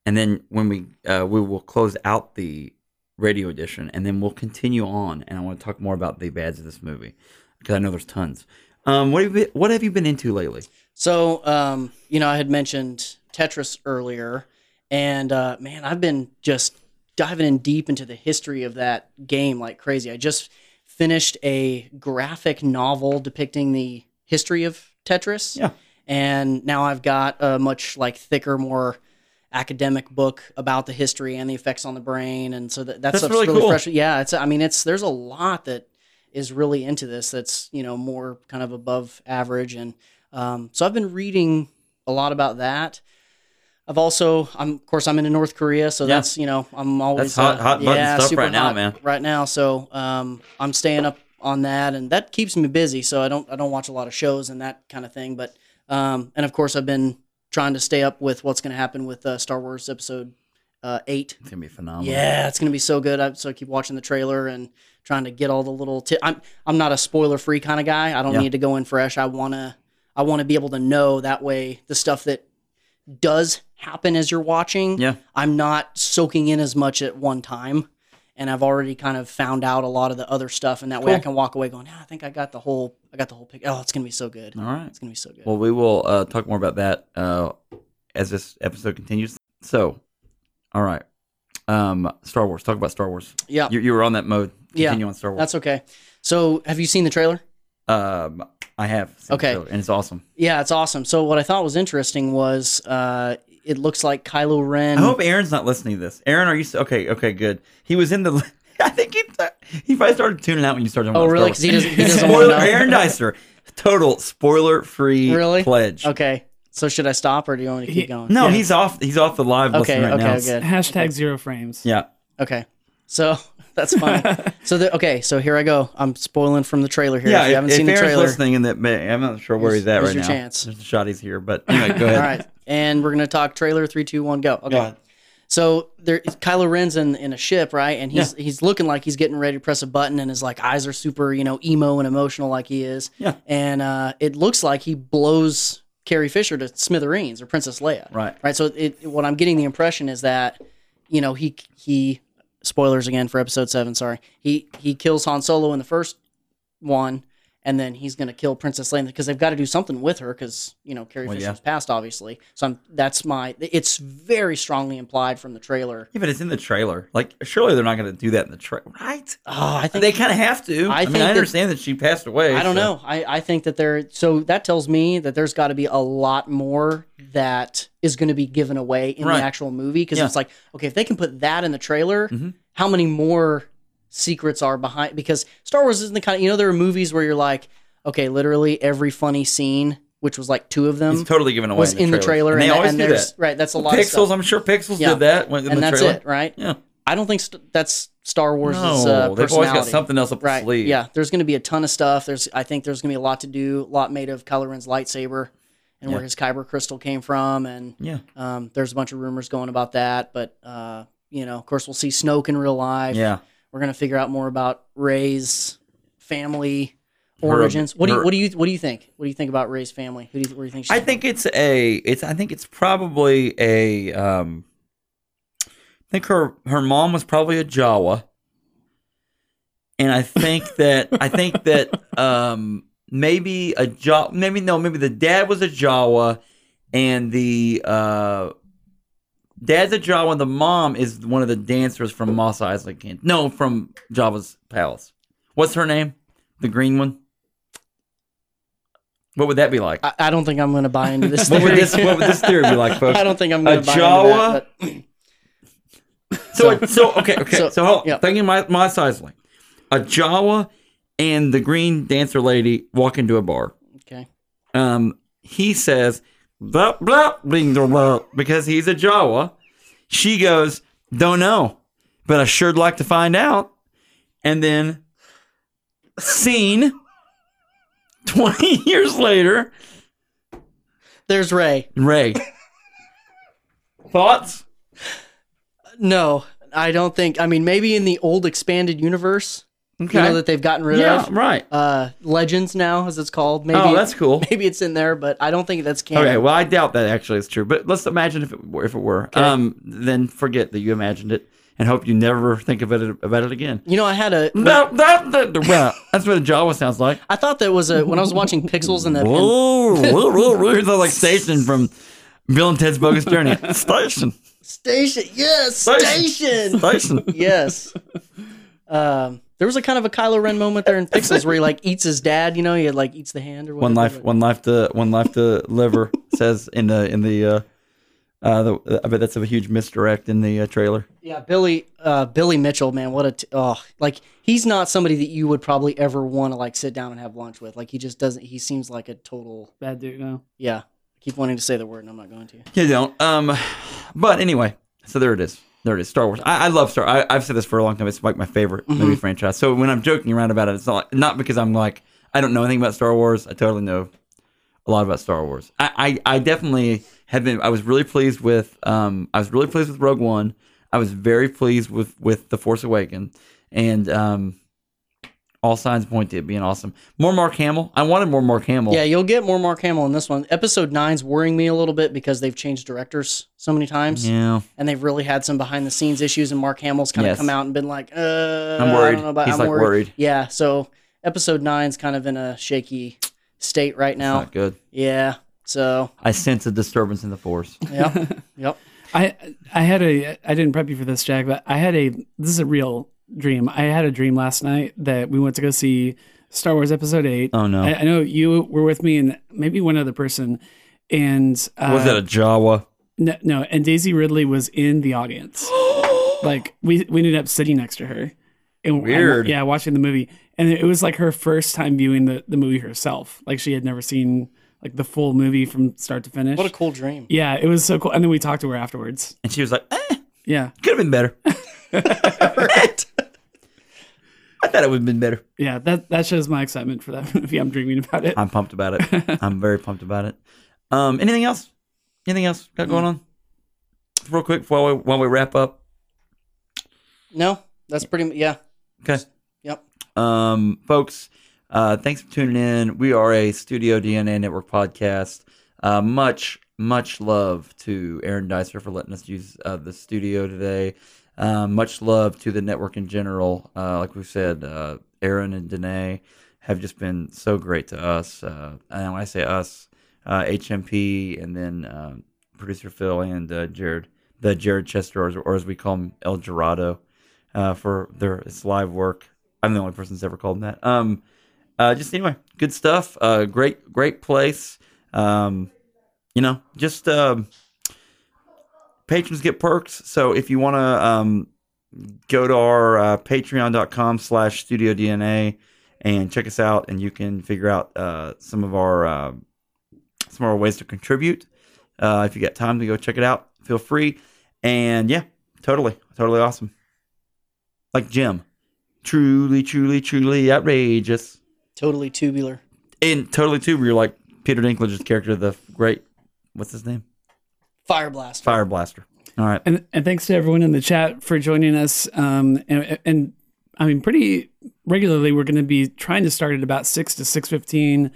and then when we uh, we will close out the radio edition, and then we'll continue on, and I want to talk more about the bads of this movie because I know there's tons. Um, what have you been, what have you been into lately? So, um, you know, I had mentioned Tetris earlier, and uh, man, I've been just diving in deep into the history of that game like crazy. I just finished a graphic novel depicting the history of Tetris. Yeah. And now I've got a much like thicker, more academic book about the history and the effects on the brain, and so that, that's, That's really really cool. fresh. Yeah, it's. I mean, it's there's a lot that is really into this. That's you know more kind of above average, and um, so I've been reading a lot about that. I've also, I'm of course, I'm in North Korea, so Yeah. that's you know, I'm always hot- uh, hot yeah, stuff super right now, man. Right now, so um, I'm staying up on that, and that keeps me busy. So I don't, I don't watch a lot of shows and that kind of thing. But um, and of course, I've been trying to stay up with what's going to happen with uh, Star Wars Episode uh, Eight. It's gonna be phenomenal. Yeah, it's gonna be so good. I, so I keep watching the trailer and trying to get all the little. T- I'm I'm not a spoiler free kind of guy. I don't Yeah. need to go in fresh. I wanna I want to be able to know that way the stuff that does happen as you're watching. Yeah. I'm not soaking in as much at one time, and I've already kind of found out a lot of the other stuff, and that way I can walk away going, yeah, I think I got the whole I got the whole pic. Oh, it's gonna be so good. All right. It's gonna be so good. Well, we will uh, talk more about that uh, as this episode continues. So, all right. Um, Star Wars. Talk about Star Wars. yeah, You, you were on that mode. Yeah, Continue on Star Wars. that's okay. So, have you seen the trailer? Um, I have. Okay. and it's awesome. Yeah, it's awesome. So what I thought was interesting was uh, it looks like Kylo Ren. I hope Aaron's not listening to this. Aaron, are you okay? Okay, good. He was in the. *laughs* *laughs* I think he he probably started tuning out when you started. talking Oh, about really? Star 'Cause he doesn't- he Wars. doesn't *laughs* wanna Spoiler- know. Aaron Dicer, total spoiler free Really? pledge. Okay. So should I stop or do you want me to keep He- going? No, Yeah. he's off. He's off the live Okay. listen right okay. now. Good. Hashtag zero frames. Yeah. Okay. So *laughs* that's fine. so the, okay. So here I go. I'm spoiling from the trailer here. Yeah, if you haven't if, seen the Aaron's trailer. listening, and that may, I'm not sure where Here's- he's at right your now. chance. There's a shot he's here, but anyway, go ahead. All right. And we're gonna talk trailer. Three, two, one, go. Okay. Go ahead. So there, Kylo Ren's in, in a ship, right? And he's he's looking like he's getting ready to press a button, and his like eyes are super, you know, emo and emotional, like he is. Yeah. And uh, it looks like he blows Carrie Fisher to smithereens or Princess Leia. Right. Right. So it, what I'm getting the impression is that, you know, he he spoilers again for Episode Seven. Sorry, he he kills Han Solo in the first one. And then he's going to kill Princess Leia because they've got to do something with her because you know Carrie Well, Fisher's yeah. passed, obviously. So I'm, that's my. It's very strongly implied from the trailer. Yeah, but it's in the trailer. Like, surely they're not going to do that in the trailer, right? Oh, I think They kind of have to. I, I mean, I understand that, she passed away. I don't so- know. I, I think that there. So that tells me that there's got to be a lot more that is going to be given away in Right. the actual movie because Yeah. it's like, okay, if they can put that in the trailer, Mhm. how many more secrets are behind? Because Star Wars isn't the kind of you know there are movies where you're like, okay, literally every funny scene, which was like two of them, It's totally given away was in the trailer, And they and, always and do there's that. right. That's a lot of Pixels, I'm sure Pixels Yeah. did that in and the that's trailer. it, right? Yeah. I don't think st- that's Star Wars' No, uh, they've always got something else up Right. sleeve. Yeah. There's going to be a ton of stuff. There's, I think there's going to be a lot to do. A lot made of Kylo Ren's lightsaber and where his kyber crystal came from, and Yeah. um, there's a bunch of rumors going about that. But uh, you know, of course, we'll see Snoke in real life. Yeah. We're going to figure out more about Rey's family Her- origins. what do you her- What do you What do you think? What do you think about Rey's family? Who do you, do you think? She's I from? think it's a it's I think it's probably a um I think her her mom was probably a Jawa. And I think *laughs* that I think that um maybe a Jawa maybe no maybe the dad was a Jawa and the uh dad's a Jawa and the mom is one of the dancers from Mos Eisley Camp. No, from Jabba's Palace. What's her name? The green one? What would that be like? I, I don't think I'm going to buy into this. What would theory. this what would this theory be like, folks? *laughs* I don't think I'm going to buy Jawa? into that. So, so okay, okay. So, So, hold on. yeah. thinking my my size a Jawa and the green dancer lady walk into a bar. Okay. Um, he says blah blah bling blah, blah because he's a Jawa. She goes, don't know, but I sure'd like to find out. And then, scene. Twenty *laughs* years later, There's Rey. Rey. *laughs* Thoughts? No, I don't think. I mean, maybe in the old expanded universe, Okay. you know that they've gotten rid yeah, of right. uh, Legends now, as it's called. Maybe oh, that's cool. *laughs* maybe it's in there, but I don't think that's canon. Okay, well, I doubt that actually is true, but let's imagine if it were. If it were, um, then forget that you imagined it, and hope you never think of it about it again. You know, I had a. That, that, that, well, that's what a Jawa sounds like. I thought that was a when I was watching Pixels and the. and- Whoa, whoa, whoa, whoa. It's like *laughs* station from Bill and Ted's Bogus Journey. Station, Station, yes, Station. station, station. yes. *laughs* Um, there was a kind of a Kylo Ren moment there in *laughs* Pixels where he like eats his dad. You know, he like eats the hand or whatever. One life, one life to one life to liver *laughs* says in the in the. uh uh, the, I bet that's a huge misdirect in the uh, trailer. Yeah, Billy, uh, Billy Mitchell, man, what a t- oh, like he's not somebody that you would probably ever want to like sit down and have lunch with. Like he just doesn't. He seems like a total. Bad dude, no. Yeah, I keep wanting to say the word and I'm not going to. You don't. Um, but anyway, so there it is. There it is. Star Wars. I, I love Star. I, I've said this for a long time. It's like my favorite movie franchise. So when I'm joking around about it, it's not not because I'm like I don't know anything about Star Wars. I totally know a lot about Star Wars. I, I, I definitely have been. I was really pleased with. Um, I was really pleased with Rogue One. I was very pleased with with the Force Awakens, and um, all signs point to it being awesome. More Mark Hamill. I wanted more Mark Hamill. Yeah, you'll get more Mark Hamill in this one. Episode nine's worrying me a little bit because they've changed directors so many times, Yeah. and they've really had some behind the scenes issues. And Mark Hamill's kind of Yes. come out and been like, uh, I'm I worried. don't know about, He's, I'm like, worried. worried. Yeah, so episode nine's kind of in a shaky state right now. Not good. Yeah, so I sense a disturbance in the Force. *laughs* yep, yep. I I had a I didn't prep you for this, Jack, but I had a this is a real dream. I had a dream last night that we went to go see Star Wars Episode Eight. Oh, no. I, I know you were with me and maybe one other person, and uh, Was that a Jawa? no, no, and Daisy Ridley was in the audience. *gasps* like we we ended up sitting next to her. And Weird. yeah, watching the movie, and it was like her first time viewing the the movie herself. Like she had never seen like the full movie from start to finish. What a cool dream. yeah, it was so cool. And then we talked to her afterwards. And she was like, eh, Yeah, could have been better. *laughs* I thought it would have been better. yeah, that that shows my excitement for that *laughs* movie. I'm dreaming about it. I'm pumped about it. I'm very pumped about it. Um, anything else? Anything else got going on? Real quick while we while we wrap up. No, that's pretty. Yeah. Okay. Yep. Um, folks, uh, thanks for tuning in. We are a Studio DNA Network podcast. Uh, much, much love to Aaron Dicer for letting us use uh, the studio today. Um, much love to the network in general. Uh, like we said, uh, Aaron and Danae have just been so great to us. Uh, and when I say us, uh, HMP and then uh, producer Phil and uh, Jared, the Jared Chester, or, or as we call him, El Dorado, uh, for their his live work. I'm the only person that's ever called him that. Um, uh, just anyway, good stuff. Uh, great, great place. Um, you know, just um, patrons get perks. So if you want to um, go to our uh, patreon.com slash studio DNA and check us out, and you can figure out uh, some of our uh, some of our ways to contribute. Uh, if you got time to go check it out, feel free. And yeah, totally, totally awesome. Like Jem, truly, truly, truly outrageous. Totally tubular. And totally you're like Peter Dinklage's character, the great, what's his name? Fire blast. Fire Blaster. All right. And and thanks to everyone in the chat for joining us. Um, and, and I mean, pretty regularly, we're going to be trying to start at about six to six fifteen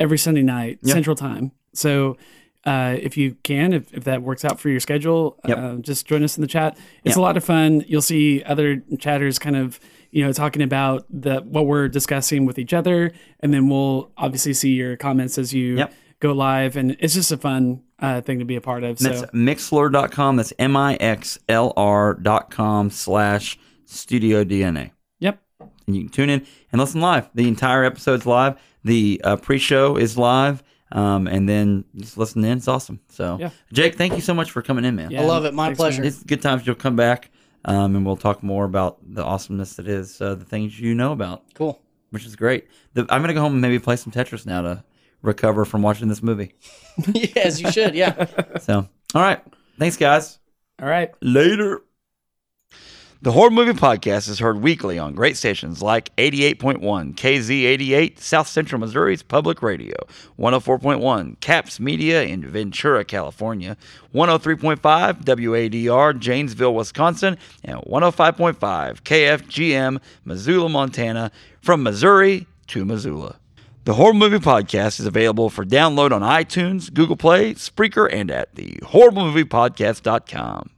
every Sunday night Yep. Central Time. So. Uh, if you can, if, if that works out for your schedule, Yep. uh, just join us in the chat. It's Yep. a lot of fun. You'll see other chatters kind of, you know, talking about the what we're discussing with each other, and then we'll obviously see your comments as you Yep. Go live, and it's just a fun uh, thing to be a part of. So That's mixlr.com. That's M I X L R.com slash studio DNA. yep, And you can tune in and listen live. The entire episode's live. The uh, pre show is live. Um, and then just listen in. It's awesome. So, Yeah. Jake, thank you so much for coming in, man. Yeah. I love it. My Thanks, pleasure. It's good times. You'll come back, um, and we'll talk more about the awesomeness that is uh, the things you know about, Cool. which is great. The, I'm gonna go home and maybe play some Tetris now to recover from watching this movie. *laughs* yes, you should. Yeah. *laughs* So, all right, thanks, guys. all right. Later. The Horrible Movie Podcast is heard weekly on great stations like 88.1 KZ88, South Central Missouri's Public Radio, 104.1 Caps Media in Ventura, California, 103.5 WADR, Janesville, Wisconsin, and 105.5 KFGM, Missoula, Montana, from Missouri to Missoula. The Horrible Movie Podcast is available for download on iTunes, Google Play, Spreaker, and at the horriblemoviepodcast.com.